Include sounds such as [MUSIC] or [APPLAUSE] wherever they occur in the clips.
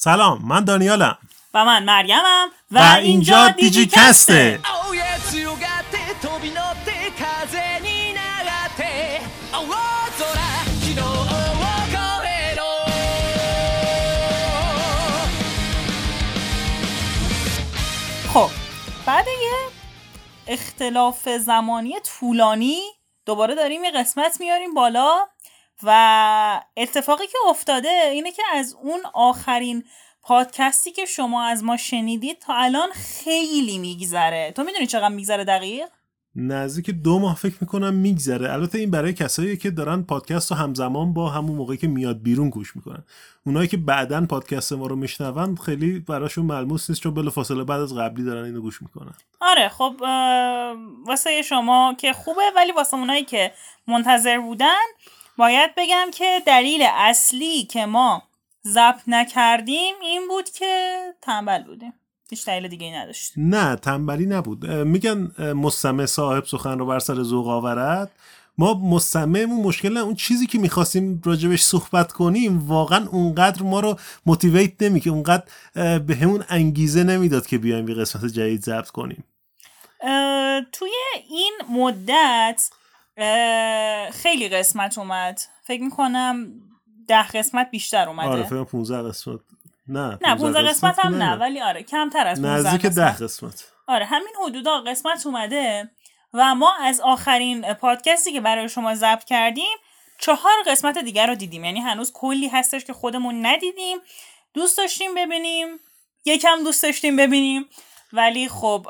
سلام من دانیالم. و من مریمم و, و اینجا دیجی کسته خب بعد یه اختلاف زمانی طولانی دوباره داریم یه قسمت میاریم بالا. و اتفاقی که افتاده اینه که از اون آخرین پادکستی که شما از ما شنیدید تا الان خیلی میگذره. تو می‌دونی چقدر میگذره دقیق؟ نزدیک دو ماه فکر می‌کنم میگذره. البته این برای کسایی که دارن پادکست رو همزمان با همون موقعی که میاد بیرون گوش می‌کنن. اونایی که بعدا پادکست ما رو میشنون خیلی براشون ملموس نیست چون بلا فاصله بعد از قبلی دارن اینو گوش می‌کنن. آره خب واسه شما که خوبه ولی واسه اونایی که منتظر بودن باید بگم که دلیل اصلی که ما ضبط نکردیم این بود که تنبل بودیم. هیچ دلیل دیگه ای نداشت نه تنبلی نبود. میگن مستمع صاحب سخن رو بر سر ذوق آورد. ما مستمعمون مشکل نه اون چیزی که می‌خواستیم راجبش صحبت کنیم واقعا اونقدر ما رو موتیویت نمی‌کنه اونقدر به همون انگیزه نمی‌داد که بیایم یه قسمت جدید ضبط کنیم. توی این مدت خیلی قسمت اومد. فکر می‌کنم ده قسمت بیشتر اومده. آره فکر 15 قسمت. نه نه 15 قسمت هم نه ولی آره کمتر از 15 نزدیک ده قسمت. آره همین حدودا قسمت اومده و ما از آخرین پادکستی که برای شما ضبط کردیم چهار قسمت دیگر رو دیدیم. یعنی هنوز کلی هستش که خودمون ندیدیم. دوست داشتیم ببینیم یکم دوست داشتیم ببینیم. ولی خب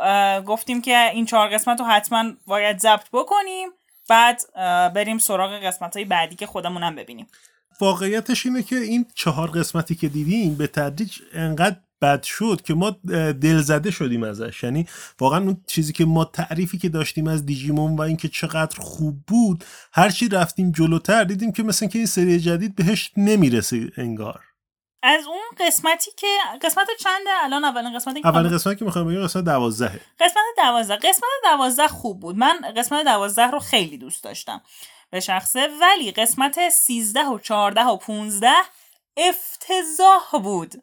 گفتیم که این چهار قسمت رو حتما باید ضبط بکنیم. بعد بریم سراغ قسمت های بعدی که خودمونم ببینیم. واقعیتش اینه که این چهار قسمتی که دیدیم به تدریج انقدر بد شد که ما دلزده شدیم ازش. یعنی واقعا اون چیزی که ما تعریفی که داشتیم از دیجیمون و اینکه چقدر خوب بود هرچی رفتیم جلوتر دیدیم که مثلا که این سری جدید بهش نمی‌رسه انگار. از اون قسمتی که قسمت چنده الان؟ اولین قسمتی که اولین قسمتی که می‌خوام بگم قسمت دوازدهه قسمت دوازده. قسمت دوازده خوب بود. من قسمت دوازده رو خیلی دوست داشتم به شخصه ولی قسمت 13 و 14 و 15 افتضاح بود.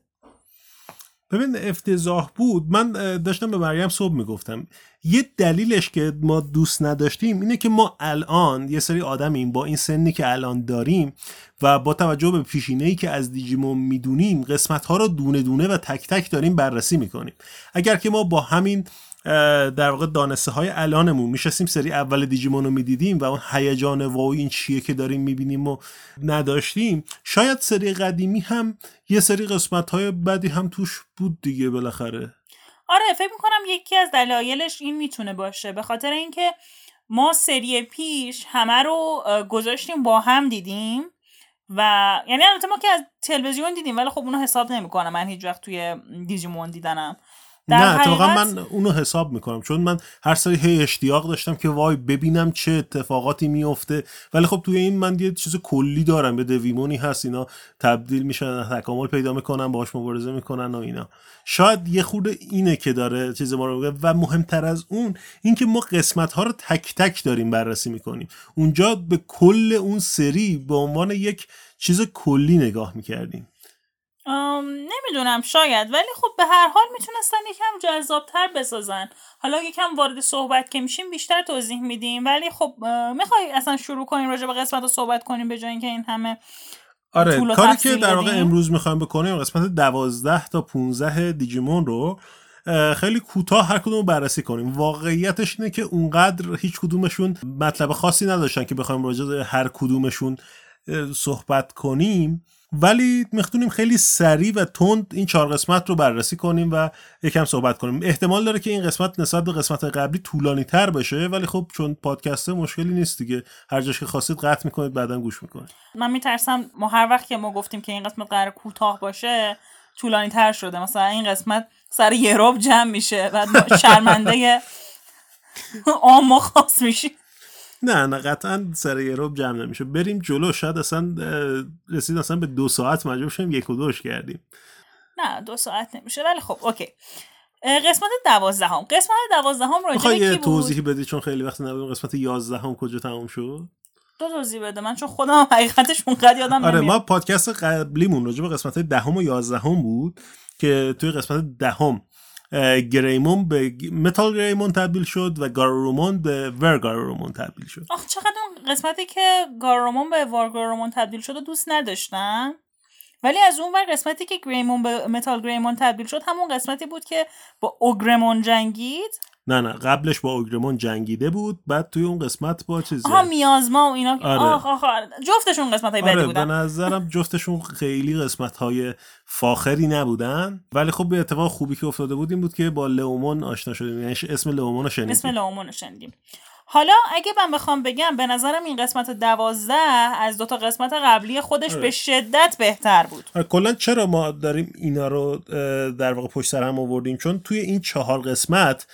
ببین افتضاح بود. من داشتم به مریم صبح می‌گفتم. یه دلیلش که ما دوست نداشتیم اینه که ما الان یه سری آدمیم با این سنی که الان داریم و با توجه به پیشینه ای که از دیجیمون می‌دونیم قسمت ها رو دونه دونه و تک تک داریم بررسی می‌کنیم. اگر که ما با همین در واقع دانسته های الانمون. میشستیم سری اول دیجیمون رو می‌دیدیم و اون هیجان وای این چیه که داریم می‌بینیم و نداشتیم. شاید سری قدیمی هم یه سری قسمت های بدی هم توش بود دیگه بالاخره. آره فکر می‌کنم یکی از دلایلش این می‌تونه باشه. به خاطر اینکه ما سری پیش همه رو گذاشتیم با هم دیدیم و یعنی البته ما که از تلویزیون دیدیم ولی خب اونو حساب نمی‌کنم. من هیچ وقت توی دیجیمون دیدنم. نه اتفاقا من اونو حساب می‌کنم چون من هر سری هی اشتیاق داشتم که وای ببینم چه اتفاقاتی میفته ولی خب توی این من یه چیز کلی دارم به دویمونی هست اینا تبدیل میشن تکامل پیدا می‌کنن باهاش مبارزه می‌کنن و اینا. شاید یه خورده اینه که داره چیز ما رو و مهمتر از اون اینکه ما قسمت ها رو تک تک داریم بررسی می‌کنیم. اونجا به کل اون سری به عنوان یک چیز کلی نگاه می‌کردیم. نمی‌دونم شاید. ولی خب به هر حال می‌تونستن یکم جذابتر بسازن. حالا یکم وارد صحبت که میشیم بیشتر توضیح میدیم. ولی خب می‌خوای اصلا شروع کنیم راجع به قسمت رو صحبت کنیم به جای اینکه این همه آره کاری که در واقع امروز می‌خوایم بکنیم قسمت دوازده تا 15 دیجیمون رو خیلی کوتاه هر کدوم بررسی کنیم. واقعیتش اینه که اونقدر هیچ کدومشون مطلب خاصی نداشتن که بخوایم راجع هر کدومشون صحبت کنیم. ولی می‌خوانیم خیلی سریع و تند این چهار قسمت رو بررسی کنیم و یکم صحبت کنیم. احتمال داره که این قسمت نسبت به قسمت قبلی طولانی تر بشه ولی خب چون پادکسته مشکلی نیست دیگه. هر جاش که خواستید قطع می‌کنید بعدا گوش می‌کنید. من میترسم ما هر وقت که ما گفتیم که این قسمت قرار کوتاه باشه طولانی تر شده. مثلا این قسمت سر یه جمع میشه و شرمنده [LAUGHS] آم خاص میشی نه نه قطعا سر یه روب جمع نمیشه. بریم جلو شاید اصلا رسید اصلا به دو ساعت مجبور شیم یک و دوش کردیم. نه دو ساعت نمیشه ولی خب اوکی. قسمت دوازدهم. قسمت دوازدهم راجع به یه توضیحی بدی؟ چون خیلی وقت نبودیم قسمت یازدهم کجا تموم شد؟ دو توضیح بده. من چون خودم حقیقتش اونقدر یادم آره نمیاد. ما پادکست قبلیمون راجع به قسمت دهم و یازدهم بود که توی قسمت دهم اه، گریمون به متال گریمون تبدیل شد و گارورومون به ور گارورومون تبدیل شد. آخ چقدر اون قسمتی که گارومون به وارگارومون تبدیل شد و دوست نداشتم ولی از اون ور قسمتی که گریمون به متال گریمون تبدیل شد همون قسمتی بود که با اوگرمون جنگید؟ نه نه قبلش با اوگرمون جنگیده بود بعد توی اون قسمت با چیزی. آها میازما و اینا. آره. آخ آخ آره. جفتشون قسمت های بدی آره به بودن نظرم جفتشون خیلی قسمت های فاخری نبودن. ولی خب به اتفاق خوبی که افتاده بود این بود که با لئومون آشنا شدیم. یعنی اسم لئومون رو شنیدیم. اسم لامون رو شنیدیم. حالا اگه من بخوام بگم به نظرم این قسمت دوازده از دوتا قسمت قبلی خودش آره. به شدت بهتر بود. آره، کلا چرا ما داریم اینا رو در واقع پشت سر هم آوردیم؟ چون توی این چهار قسمت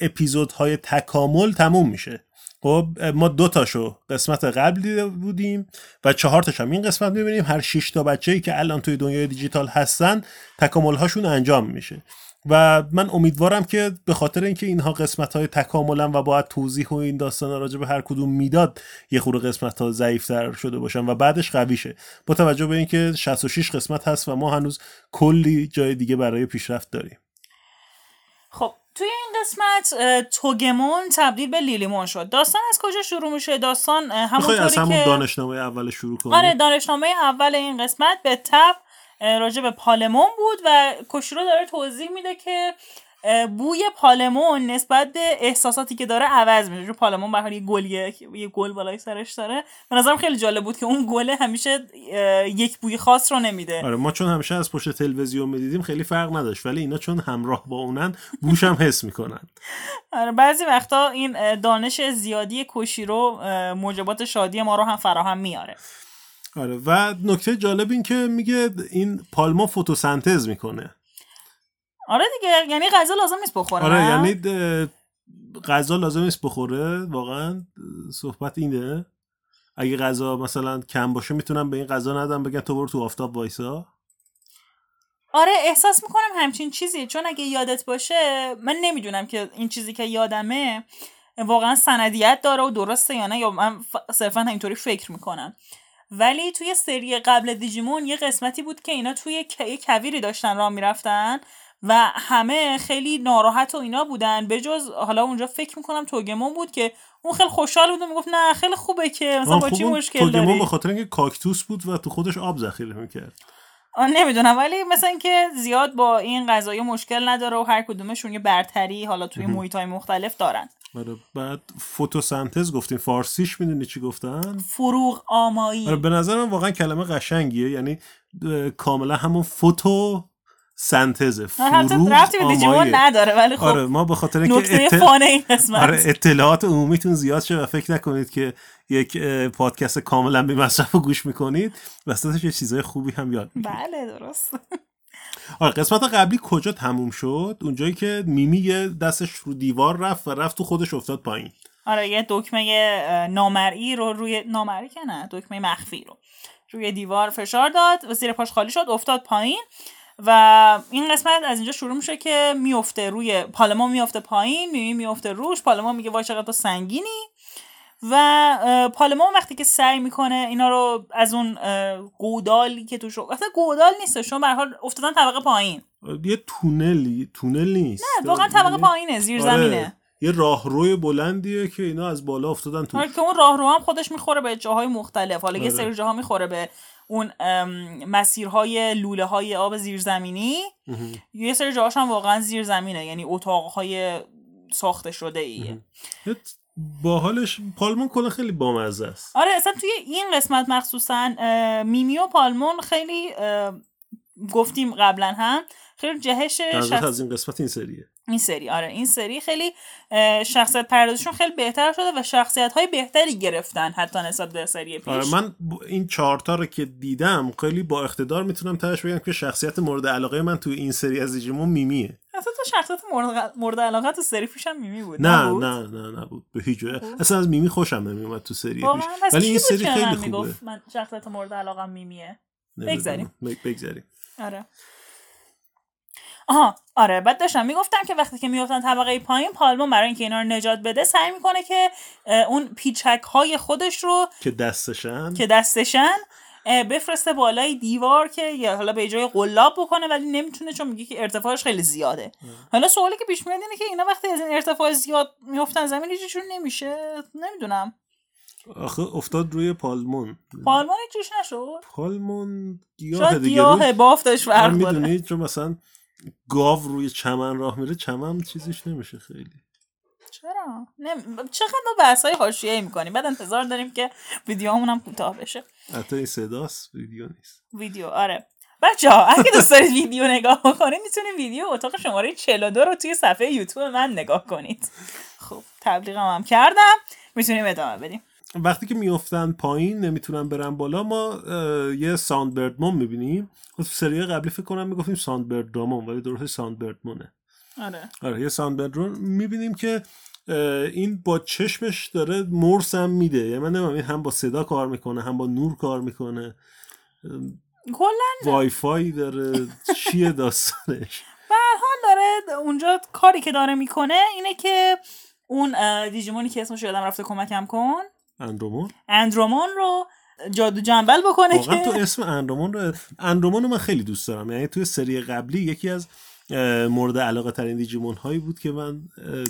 اپیزودهای تکامل تموم میشه. خب ما دو تاشو قسمت قبل دیده بودیم و چهار تاش هم این قسمت می‌بینیم. هر شش تا بچه‌ای که الان توی دنیای دیجیتال هستن تکامل هاشون انجام میشه. و من امیدوارم که به خاطر اینکه اینها قسمت های تکاملن و باید توضیح و این داستان راجع به هر کدوم می‌داد یه خورده قسمت ها ضعیفتر شده باشن و بعدش قوی شه با توجه به اینکه 66 قسمت هست و ما هنوز کلی جای دیگه برای پیشرفت داریم. خب توی این قسمت توگمون تبدیل به لیلیمون شد. داستان از کجا شروع میشه؟ داستان می‌خوای از همونطوری همون که دانشنامه اول شروع کنیم آره دانشنامه اول این قسمت به تب راجع به پالمون بود و کشورو داره توضیح میده که بوی پالمون نسبت به احساساتی که داره عوض میشه. چون پالمون به یه گلیه یه گل بالای سرش داره. به نظرم خیلی جالب بود که اون گله همیشه یک بوی خاص رو نمیده. آره ما چون همیشه از پشت تلویزیون می‌دیدیم خیلی فرق نداشت ولی اینا چون همراه با اونن بوش هم حس می‌کنن. آره بعضی وقتا این دانش زیادی کوشیرو اه، موجبات شادی ما رو هم فراهم میاره. آره و نکته جالب این که میگه این پالما فتوسنتز می‌کنه. آره دیگه یعنی غذا لازم نیست بخوره آره نه؟ یعنی غذا لازم نیست بخوره واقعا. صحبت اینه. اگه غذا مثلا کم باشه می‌تونم به این غذا ندم بگن تو برو تو آفتاب وایسا. آره احساس می‌کنم همچین چیزی چون اگه یادت باشه من نمی‌دونم که این چیزی که یادمه واقعا سندیت داره و درسته یا نه یا من صرفا اینطوری فکر می‌کنم. ولی توی سری قبل دیجیمون یه قسمتی بود که اینا توی یه کویری داشتن راه می‌رفتن. و همه خیلی ناراحت و اینا بودن. به جز حالا اونجا فکر می‌کنم توگمون بود که اون خیلی خوشحال بود و می‌گفت نه خیلی خوبه که مثلا با چی مشکل توگمون داری؟ به خاطر اینکه کاکتوس بود و تو خودش آب ذخیره می‌کرد. آه نمی‌دونم. ولی مثلا اینکه زیاد با این قضایی مشکل نداره و هر کدومشون یه برتری حالا توی محیط های مختلف دارن. آره بعد فتوسنتز گفتیم. فارسیش می‌دونی چی گفتن؟ فروغ آمایی. آره به نظرم واقعا کلمه قشنگیه. یعنی کاملا همون فوتو سنتزه حتی فروغ رفتی به دیجیمون آماییه. نداره ولی خب آره ما به خاطر اینکه این قسمت. آره اطلاعات عمومیتون زیاد شه و فکر نکنید که یک پادکست کاملا بی مصرف گوش می‌کنید. وسطش یه چیزای خوبی هم یاد می‌گیرید. بله درست. آره قسمت قبلی کجا تموم شد؟ اونجایی که میمی دستش رو دیوار رفت و رفت تو خودش افتاد پایین. آره یه دکمه نامرئی رو روی نامرئی که نه دکمه مخفی رو روی دیوار فشار داد و زیر پاش خالی شد افتاد پایین. و این قسمت از اینجا شروع میشه که میفته روی پالما میفته پایین میمی میفته روش پالما میگه وای چقدر تو سنگینی. و پالما وقتی که سعی می‌کنه اینا رو از اون گودالی که توش اصلا گودال نیست شما به حال افتادن طبقه پایین. یه تونلی تونل نیست. واقعا طبقه پایینه زیر آره، زمینه. یه راهروی بلندیه که اینا از بالا افتادن تو. آره که اون راه رو هم خودش می‌خوره به جاهای مختلف. حالا یه آره. سری جاها می‌خوره به اون مسیرهای لوله های آب زیرزمینی. یه سری جاهاش هم واقعا زیر زمینه یعنی اتاقهای ساخته شده ایه باحالش پالمون کلا خیلی بامزه است. آره اصلا توی این قسمت مخصوصا میمی و پالمون خیلی گفتیم قبلا هم خیلی جهش شخص... از این قسمت این سریه. این سری. آره این سری خیلی شخصیت پردازشون خیلی بهتر شده و شخصیت های بهتری گرفتن حتی نسبت به سری پیش. آره من این چهارتا رو که دیدم خیلی با اقتدار می‌تونم تهش بگم که شخصیت مورد علاقه من تو این سری از دیجیمون میمیه. اصلا تو شخصیت مورد, مورد علاقه تو سری پیش هم میمی بود نه نبود؟ نه نه نبود. به هیچ وجه اصلا از میمی خوشم نمیومد تو سری پیش. ولی این بود سری خیلی خوبه. من شخصیت مورد علاقه میمیه؟ نمی‌دونم. بگذریم. بگ- بگذریم آره. آها آره بعد داشتم می‌گفتم که وقتی که میفتن طبقه پایین پالمون برای اینکه اینا رو نجات بده سعی می‌کنه که اون پیچک های خودش رو که دستشن. که دستشن بفرسته بالای دیوار که یا حالا به جای قلاب بکنه ولی نمی‌تونه چون میگه که ارتفاعش خیلی زیاده. حالا سوالی که پیش میاد اینه که اینا وقتی از این ارتفاع زیاد میفتن زمین هیچیشون نمیشه؟ نمی‌دونم. آخه افتاد روی پالمون. پالمون چیش نشد؟ پالمون گیاه دیگه گیاه بافتش فرق داره. می‌دونید چون مثلا گاو روی چمن راه میره چمن چیزیش نمیشه خیلی. چرا؟ نم... چقدر ما بحث های حاشیه‌ای می‌کنیم؟ بعد انتظار داریم که ویدیوهامون هم کوتاه بشه. حتی این صداست ویدیو نیست. ویدیو آره. بچه ها اگه دوست دارید ویدیو نگاه کنید می‌تونید ویدیو اتاق شماره 42 رو توی صفحه یوتیوب من نگاه کنید. خب تبلیغم هم کردم. می‌تونیم ادامه بدیم. وقتی که میفتن پایین نمی‌تونن برن بالا ما یه ساندبردمون می‌بینیم. تو سری قبلی فکر کنم می‌گفتیم ساندبردمون ولی درست ساندبردمونه. آره. آره یه ساندبردمون می‌بینیم که این با چشمش داره مرس هم میده. یعنی من نمی‌دونم این هم با صدا کار می‌کنه هم با نور کار می‌کنه. کلا وای فای داره چیه داستانش؟ به حال داره اونجا کاری که داره می‌کنه اینه که اون دیجیمونی که اسمش یادم رفته کمکم کن. اندرومون؟ اندرومون رو جادو جنبل بکنه واقعا تو که اسم اندرومون رو اندرومون رو من خیلی دوست دارم. یعنی توی سری قبلی یکی از مورد علاقه ترین دیجیمون هایی بود که من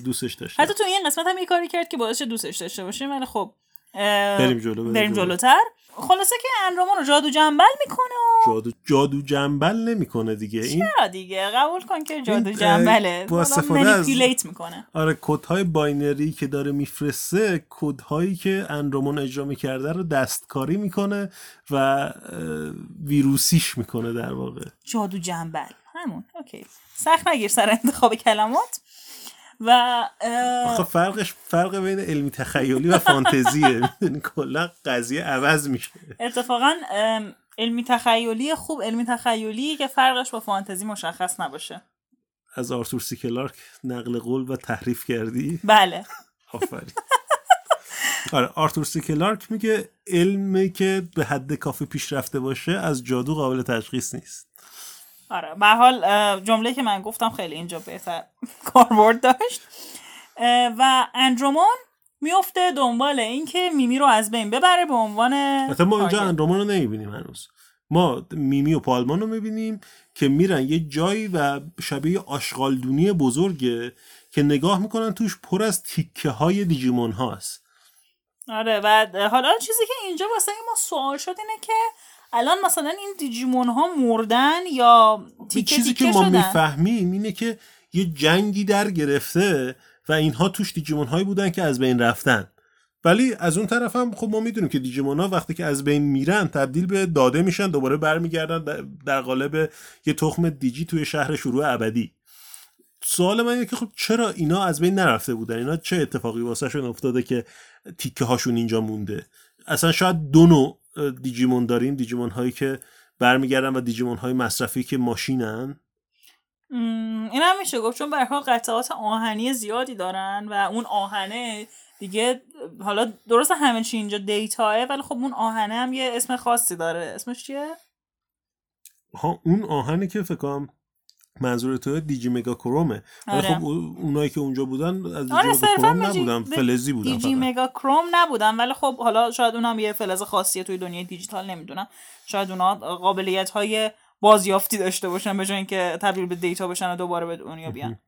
دوستش داشتم. حتی تو این قسمت هم یه کاری کرد که باعث دوستش داشته باشیم ولی خب بریم جلو بریم, بریم جلو. جلوتر. خلاصه که اندرومون رو جادو جنبل می‌کنه و جادو جادو جنبل نمی‌کنه دیگه. این چرا دیگه؟ قبول کن که جادو جنبله. با استفاده از- می‌کنه. آره کدهای binary که داره میفرسته کدهایی که اندرومون اجرا می‌کرده رو دستکاری می‌کنه و ویروسیش می‌کنه در واقع. جادو جنبل. همون. OK. سخت نگیر سر انتخاب کلمات. و آخه فرقش فرق بین علمی تخیلی و فانتزیه. [LAUGHS] کلا قضیه عوض میشه. اتفاقا علمی تخیلی خوب. علمی تخیلی که فرقش با فانتزی مشخص نباشه. از آرتور سی کلارک نقل قول و تحریف کردی؟ بله. [LAUGHS] آفرین. آره آرتور سی کلارک میگه علمی که به حد کافی پیشرفته باشه از جادو قابل تشخیص نیست. آره به حال جمله که من گفتم خیلی اینجا بهتر کاربرد داشت. و اندرومون میفته دنبال اینکه میمی رو از بین ببره به عنوان مثلا ما اینجا target. اندرومان رو نمی‌بینیم هنوز. ما میمی و پالمان رو می‌بینیم که میرن یه جایی و شبیه آشغالدونی بزرگه که نگاه می‌کنن توش پر از تیکه های دیجیمون هاست آره و حالا چیزی که اینجا واسه ما سوال شد اینه که الان مثلا این دیجیمون ها مردن یا تیکه چیزی تیکه که ما شدن؟ می‌فهمیم اینه که یه جنگی در گرفته و اینها توش دیجیمون هایی بودن که از بین رفتن. ولی از اون طرف هم خب ما می‌دونیم که دیجیمون ها وقتی که از بین میرن تبدیل به داده میشن دوباره برمیگردن در- قالب یه تخم دیجی توی شهر شروع ابدی. سوال من اینه که خب چرا اینا از بین نرفته بودن؟ اینا چه اتفاقی واسهشون افتاده که تیکه هاشون اینجا مونده؟ اصلا شاید دو نوع دیجیمون داریم دیجیمون هایی که برمیگردن و دیجیمون های مصرفی که ماشینن این هم میشه گفت چون حال قطعات آهنی زیادی دارن و اون آهنه دیگه حالا درست همه چی اینجا دیتاه ولی خب اون آهنه هم یه اسم خاصی داره اسمش چیه؟ ها اون آهنی که فکر کنم [LAUGHS] منظور تو دیجی مگا کرومه. آره. خب او- اونایی که اونجا بودن از دیجی آره مگا کروم نبودن فلزی بودن دیجی. مگا کروم نبودن. ولی خب حالا شاید اونم یه فلز خاصیه توی دنیای دیجیتال نمی‌دونم. شاید اونا قابلیت های بازیافتی داشته باشن به جای اینکه تبدیل به دیتا بشن و دوباره به دنیا [LAUGHS] بیان.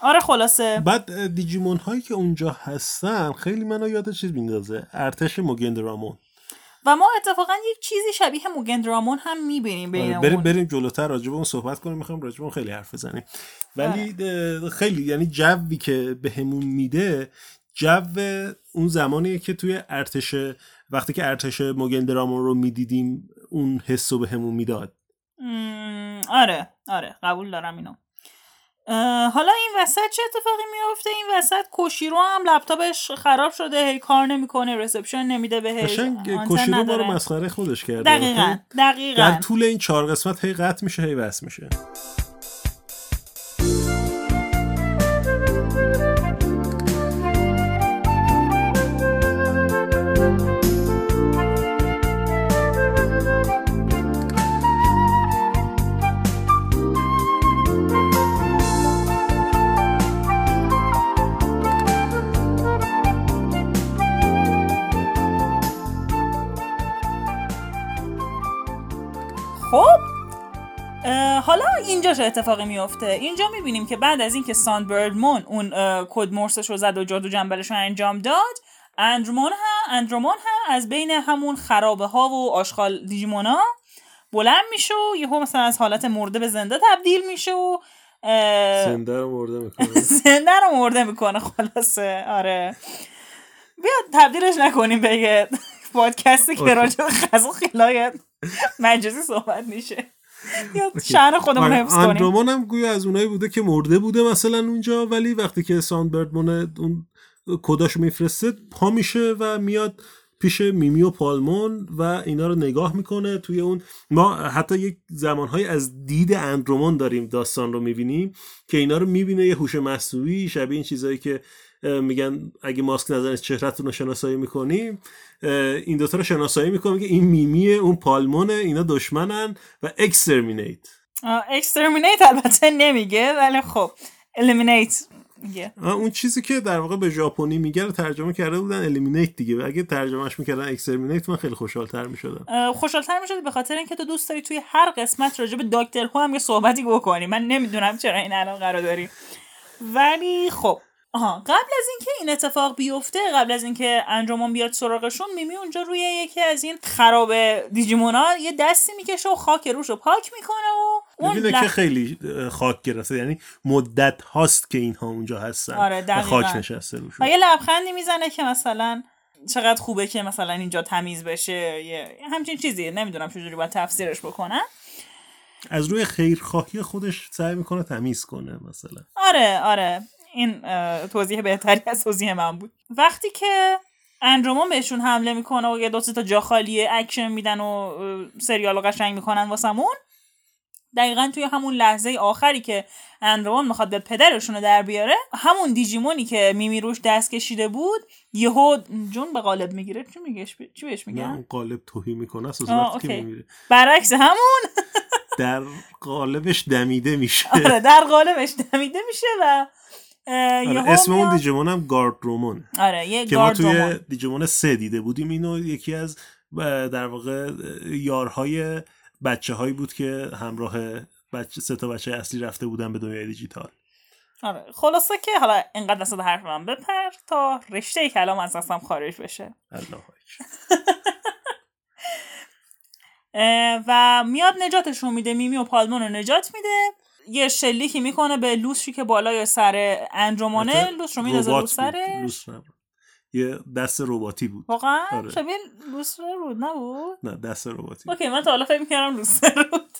آره خلاصه. بعد دیجیمون هایی که اونجا هستن خیلی منو یاد چیز میندازه. ارتش موگندرامون. و ما اتفاقا یک چیزی شبیه موگندرامون هم می‌بینیم بین آره، بریم بریم جلوتر راجع اون صحبت کنیم می‌خوام راجع اون خیلی حرف بزنیم. ولی اه، خیلی یعنی جوی که بهمون میده جو اون زمانیه که توی ارتش وقتی که ارتش موگندرامون رو می‌دیدیم اون حس رو بهمون می‌داد. آره آره قبول دارم اینو. حالا این وسط چه اتفاقی میافته؟ این وسط کوشیرو هم لپتاپش خراب شده هی کار نمی‌کنه رسپشن نمیده بهش کوشیرو ما رو. مسخره خودش کرده. دقیقا در دقیقا. طول این چهار قسمت هی قطع میشه هی وصل میشه. اینجا چه اتفاقی میفته؟ اینجا می‌بینیم که بعد از اینکه ساندبردمون اون کد مرسش رو زد و جادو جنبلش رو انجام داد اندرومون هم اندرومون هم از بین همون خرابه ها و آشغال دیجیمونا بلند میشه و یهو مثلا از حالت مرده به زنده تبدیل میشه و زنده رو مرده می‌کنه. [LAUGHS] زنده رو مرده می‌کنه خلاصه آره. بیا تبدیلش نکنیم به یه [LAUGHS] پادکستی که راجع به غذا خیلی مجازی صحبت میشه. یا [LAUGHS] شهر خودمون حفظ کنیم. اندرومان هم گویا از اونایی بوده که مرده بوده مثلا اونجا ولی وقتی که ساندبردمون اون کداشو میفرسته پا میشه و میاد پیش میمی و پالمون و اینا رو نگاه می‌کنه توی اون. ما حتی یک زمانهایی از دید اندرومان داریم داستان رو می‌بینیم که اینا رو می‌بینه یه هوش مصنوعی شبیه این چیزایی که میگن اگه ماسک نزنید چهرهتون رو شناسایی می‌کنیم این دوتا رو شناسایی می‌کنیم که این میمیه اون پالمونه اینا دشمنن و اکسترمینیت اکسترمینیت البته نمیگه ولی خب eliminate میگه. اون چیزی که در واقع به ژاپنی میگه رو ترجمه کرده بودن eliminate دیگه. و اگه ترجمهش می‌کردن exterminate من خیلی خوشحالتر می‌شدم. خوشحالتر می‌شد به خاطر اینکه تو دوست داری توی هر قسمت راجع به دکتر هو هم یه صحبتی بکنی. من نمی‌دونم چرا این اصرار داری ولی خب آها قبل از اینکه این اتفاق بیفته قبل از اینکه انجامان بیاد سراغشون میمی اونجا روی یکی از این خراب دیجیمونا یه دستی می‌کشه و خاک روش رو پاک می‌کنه و اون لح... که خیلی خاک گرفته یعنی مدت هاست که اینها اونجا هستن. آره و خاک نشسته روش و یه لبخندی می‌زنه که مثلا چقدر خوبه که مثلا اینجا تمیز بشه یه همچین چیزیه نمی‌دونم چجوری باید تفسیرش بکنم. از روی خیرخواهی خودش سعی می‌کنه تمیز کنه مثلا. آره آره. این توضیح بهتری از توضیح من بود. وقتی که اندرومان بهشون حمله می‌کنه و یه دو تا جا خالی اکشن میدن و سریال رو قشنگ می‌کنن واسمون دقیقا توی همون لحظه آخری که اندرومان می‌خواد به پدرشون رو در بیاره همون دیجیمونی که میمی روش دست کشیده بود یهو جون به قالب می‌گیره. چی میگه چی بهش میگن؟ قالب تهی می‌کنه از وقتی که میمیره. برعکس همون. در قالبش دمیده میشه. آره در قالبش دمیده میشه و آره اسم اون دیجیمون هم گارد رومون آره یه که ما توی دیجیمون سه دیده بودیم. اینو یکی از در واقع یارهای بچه هایی بود که همراه بچه سه تا بچه اصلی رفته بودن به دنیای دیجیتال. آره خلاصه که حالا اینقدر وسط حرف من بپر تا رشته کلام از دستم خارج بشه. الله [LAUGHS] و میاد نجاتشون میده میمی و پالمون رو نجات میده. یه شلیکی می‌کنه به لوستری که بالای سر اندرومانه لوستر رو میندازه رو سرش. یه دست رباتی بود. واقعا؟ آره. شبیه لوستر نبود؟ نه دست رباتی OK من تا حالا فکر می‌کردم لوستر [LAUGHS]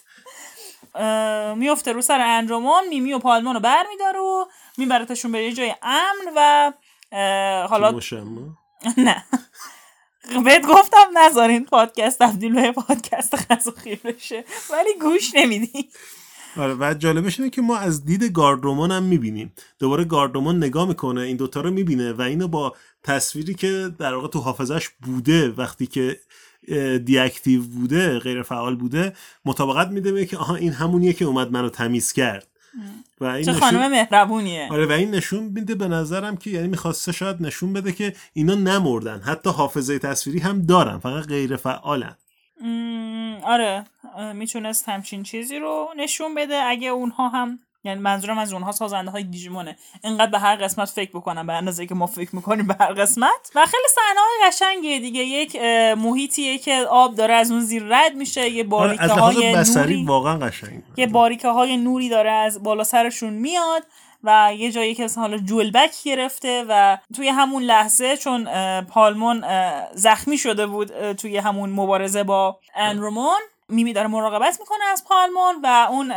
میفته رو سر اندرومان میمی و پالمان رو بر میداره و میبرتشون به یه جای امن و حالا [LAUGHS] نه. بهت گفتم نذارین پادکست تبدیل به پادکست [LAUGHS] خزوخی بشه. ولی گوش نمیدی. آره و جالبش اینه که ما از دید گاردرومان هم می‌بینیم. دوباره گاردرومان نگاه می‌کنه این دوتا رو می‌بینه و اینو با تصویری که در واقع تو حافظش بوده وقتی که دیاکتیو بوده غیر فعال بوده مطابقت میده که آها این همونیه که اومد منو تمیز کرد. و این چه خانم مهربونیه. آره و این نشون میده به نظرم که یعنی می‌خواسته شاید نشون بده که اینا نمردن. حتی حافظه تصویری هم دارن فقط غیر فعالن. آره. می‌تونست همچین چیزی رو نشون بده. اگه اونها هم یعنی منظورم از اونها سازنده های دیجیمونه. اینقدر به هر قسمت فکر بکنم به اندازه که ما فکر می‌کنیم به هر قسمت. و خیلی صحنه های قشنگیه دیگه. یک محیطیه که آب داره از اون زیر رد میشه. یه باریکه های نوری واقعا قشنگ یه باریکه های نوری داره از بالا سرشون میاد و یه جایی که حالا جولبک گرفته و توی همون لحظه چون پالمون زخمی شده بود توی همون مبارزه با انرومون میمی داره مراقبت می‌کنه از پالمون و اون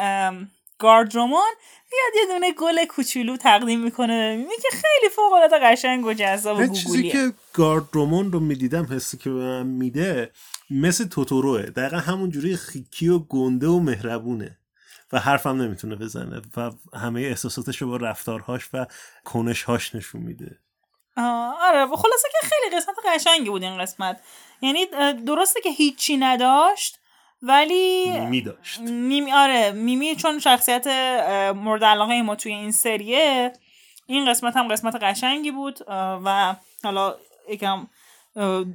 گاردرومون. میاد یه دونه گل کوچولو تقدیم می‌کنه میگه که خیلی فوق العاده قشنگ و جذاب و چیزی که گاردرومون رو می‌دیدم حسی که به من میده مثل توتوروه. دقیقا همون جوری خیکی و گنده و مهربونه و حرفم نمی‌تونه بزنه و همه احساساتش رو با رفتارهاش و کنشهاش نشون میده. آره. خلاصه که خیلی قسمت قشنگی بود این قسمت. یعنی درسته که هیچی نداشت ولی میمی داشت. میمی آره میمی چون شخصیت مورد علاقه ما توی این سریه این قسمت هم قسمت قشنگی بود و حالا یکم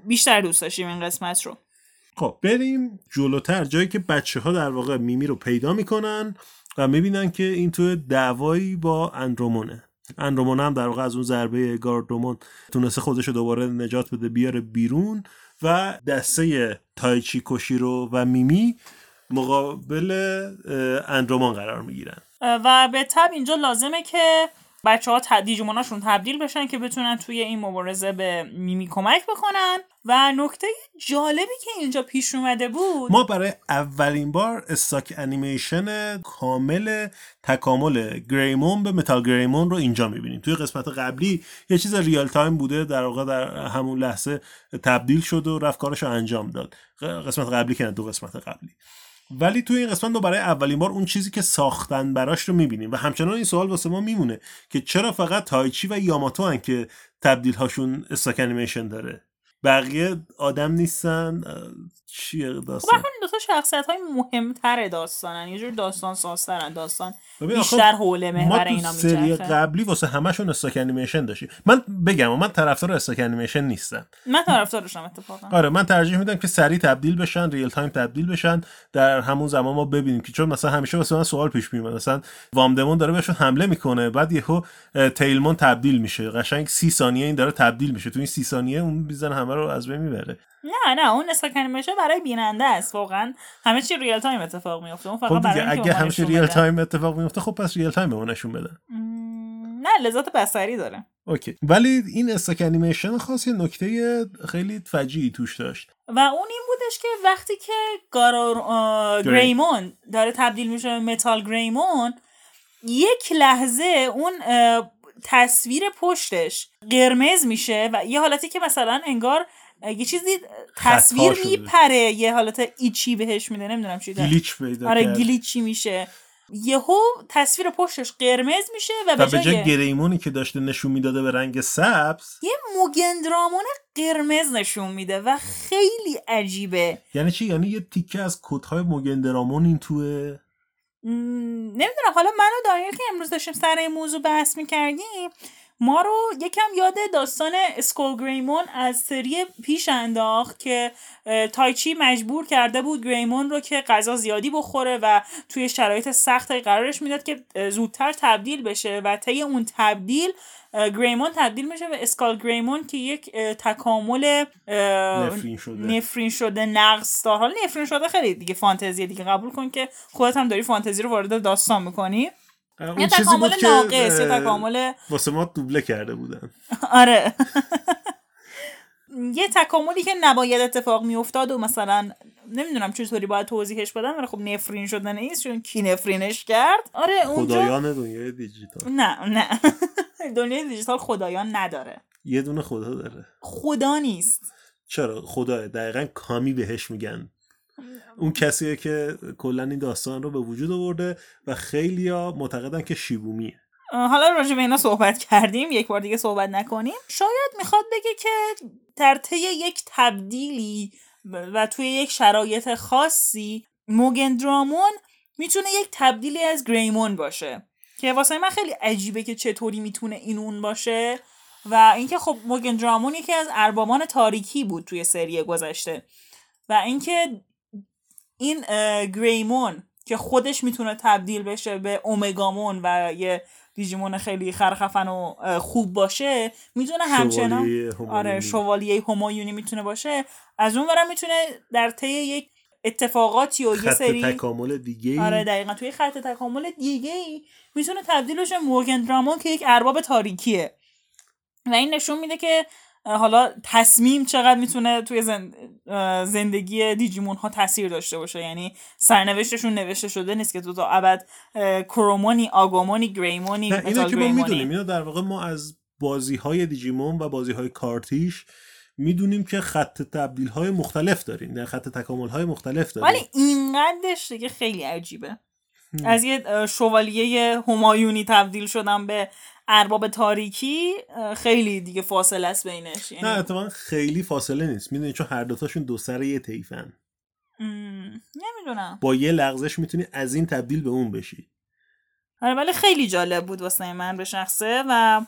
بیشتر دوست داشتیم این قسمت رو. خب بریم جلوتر. جایی که بچه ها در واقع میمی رو پیدا می‌کنن و می‌بینن که این توی دعوایی با اندرومونه. اندرومون هم در واقع از اون ضربه گاردرومون تونسته خودش رو دوباره نجات بده بیاره بیرون. و دسته تایچی کوشیرو و میمی مقابل اندرومان قرار می‌گیرن. و به تب اینجا لازمه که بچه ها تبدیل بشن که بتونن توی این مبارزه به میمی کمک بکنن. و نکته جالبی که اینجا پیش اومده بود ما برای اولین بار stock animation کامل تکامل گریمون به متال گریمون رو اینجا می‌بینیم. توی قسمت قبلی یه چیز real time بوده در واقع در همون لحظه تبدیل شد و رفت کارش رو انجام داد. قسمت قبلی که دو قسمت قبلی. ولی توی این قسمت ما برای اولین بار اون چیزی که ساختن براش رو می‌بینیم و همچنان این سوال واسه ما میمونه که چرا فقط تایچی و یاماتو هن که تبدیل هاشون stock animation داره؟ بقیه آدم نیستن چیه داستان؟ خب دو تا شخصیت های مهمتر داستانن یه جور داستان سازترن داستان بیشتر حول محور اینا سری قبلی واسه همشون stock animation داشتی من بگم من طرفدار stock animation نیستم. من طرفدارشم اتفاقا. آره من ترجیح میدم که سری تبدیل بشن real time تبدیل بشن. در همون زمان ما ببینیم که چون مثلا همیشه واسه من سوال پیش میاد مثلا وامدمون داره بهشون حمله می‌کنه بعد یهو تیلمون تبدیل میشه. قشنگ سی ثانیه این داره تبدیل میشه. تو این سی ثانیه اون می‌زنه همه رو از بین می‌بره. نه نه اون stock animation برای بیننده است. واقعا همه چی real time اتفاق میفته اون فقط خب برای اگه همه چی ریال تایم اتفاق میفته خب پس real time به نشون بدن نه لذت بصری داره. اوکی. ولی این stock animation خاص یه نکته خیلی فجیعی توش داشت. و اون این بودش که وقتی که گارور گریمون داره تبدیل میشه به متال گریمون یک لحظه اون تصویر پشتش قرمز میشه و یه حالتی که مثلا انگار یه چیزی تصویر میپره یه حالت ایچی بهش میده نمی‌دونم چی گلیچ پیدا آره گلیچی میشه. یهو تصویر پشتش قرمز میشه و, به جای گریمونی که داشته نشون می‌داده به رنگ سبز یه موگندرامون قرمز نشون میده و خیلی عجیبه. یعنی چی؟ یعنی یه تیکه از کدهای موگندرامون این توه؟ نمی‌دونم. حالا من و دانیل که امروز داشتیم سر این موضوع بحث می‌کردیم ما رو یکم یاد داستان اسکول گریمون از سری پیش انداخت که تایچی مجبور کرده بود گریمون رو که غذا زیادی بخوره و توی شرایط سخت قرارش می‌داد که زودتر تبدیل بشه و طی اون تبدیل گریمون تبدیل میشه به اسکال گریمون که یک تکامل نفرین شده, نفرین شده نقص دار حالا. نفرین شده خیلی دیگه فانتزیه دیگه. قبول کن که خودت هم داری فانتزی رو وارد داستان می‌کنی. یه تکامل ناقص یه تکامل واسه ما دوبله کرده بودن. آره. یه تکاملی که نباید اتفاق میافتاد و مثلا نمی‌دونم چطوری باید توضیحش بدم ولی خب نفرین شده نیست چون کی نفرینش کرد؟ آره اونجا خدایان دنیای دیجیتال. نه نه. [LAUGHS] دنیای دیجیتال خدایان نداره. یه دونه خدا داره. خدا نیست. چرا؟ خدا دقیقا کامی بهش میگن. اون کسیه که کلا این داستان رو به وجود آورده و خیلیا معتقدن که شیبومیه. حالا راجع به اینا صحبت کردیم یک بار دیگه صحبت نکنیم. شاید می‌خواد بگه که در طی یک تبدیلی و توی یک شرایط خاصی موگندرامون می‌تونه یک تبدیلی از گریمون باشه. که واسه من خیلی عجیبه که چطوری می‌تونه این اون باشه و اینکه خب موگندرامون یکی از اربابان تاریکی بود توی سری گذشته. و اینکه این گریمون که خودش می‌تونه تبدیل بشه به اومگامون و یه دیجیمون خیلی خرخفن و خوب باشه می‌تونه همچنان آره شوالیه همایونی می‌تونه باشه. از اون برم می‌تونه در طی یک اتفاقاتی و یه سری تکامل دیگه آره دقیقا توی خط تکامل دیگه ای می‌تونه تبدیل بشه مورگن درامون که یک ارباب تاریکیه. و این نشون میده که حالا تصمیم چقدر می‌تونه توی زندگی دیجیمون ها تاثیر داشته باشه؟ یعنی سرنوشتشون نوشته شده نیست که تو تا ابد کرومونی آگومونی گریمونی اینو که ما می‌دونیم. اینو در واقع ما از بازی های دیجیمون و بازی های کارتیش می‌دونیم که خط تبدیل های مختلف داریم. در خط تکامل های مختلف داریم. ولی اینقدرش دیگه خیلی عجیبه. از یه شوالیه همایونی تبدیل شدم به ارباب تاریکی خیلی دیگه فاصله است بینش. یعنی... نه اتفاقا خیلی فاصله نیست. می‌دونی چون هر دوتاشون دو سر یه تیفن نمی‌دونم. با یه لغزش می‌تونی از این تبدیل به اون بشی. آره ولی خیلی جالب بود واسه من به شخصه و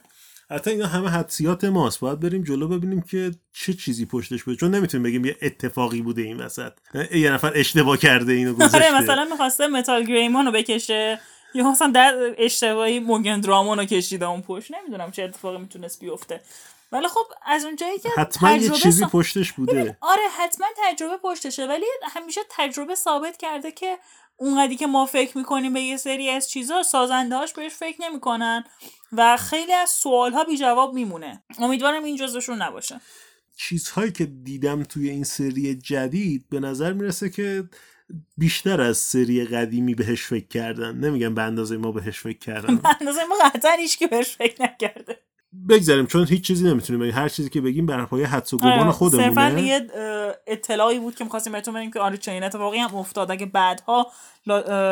حتی اینا همه حدسیات ماست. باید بریم جلو ببینیم که چه چیزی پشتش بوده. چون نمی‌تونیم بگیم یه اتفاقی بوده این وسط. یه نفر اشتباه کرده اینو گذاشته. آره مثلا می‌خواسته متال گریمون رو بکشه. یا مثلا در اشتباهی موگن درامون رو کشیده اون پشت. نمی‌دونم چه اتفاقی می‌تونست بیفته. ولی خب از اونجایی که حتما یه چیزی سا- پشتش بوده. آره حتما تجربه پشتشه. ولی همیشه تجربه ثابت کرده که اونقدی که ما فکر می‌کنیم به یه سری از چیزا سازندهاش بهش فکر نمی‌کنن و خیلی از سوال ها بی جواب میمونه. امیدوارم این جزشون نباشه. چیزهایی که دیدم توی این سری جدید به نظر می‌رسه که بیشتر از سری قدیمی بهش فکر کردن. نمیگم به اندازه ما بهش فکر کردن. [LAUGHS] اندازه ما قطعا هیچ که بهش فکر نکرده. بگذاریم چون هیچ چیزی نمی‌تونیم بگیم. هر چیزی که بگیم بر پایه حدس و گمان آره، صرفا خودمونه یه اه، اطلاعی بود که می‌خواستیم بهتون بدیم که آره چنین اتفاقی هم افتاد. اگه بعدها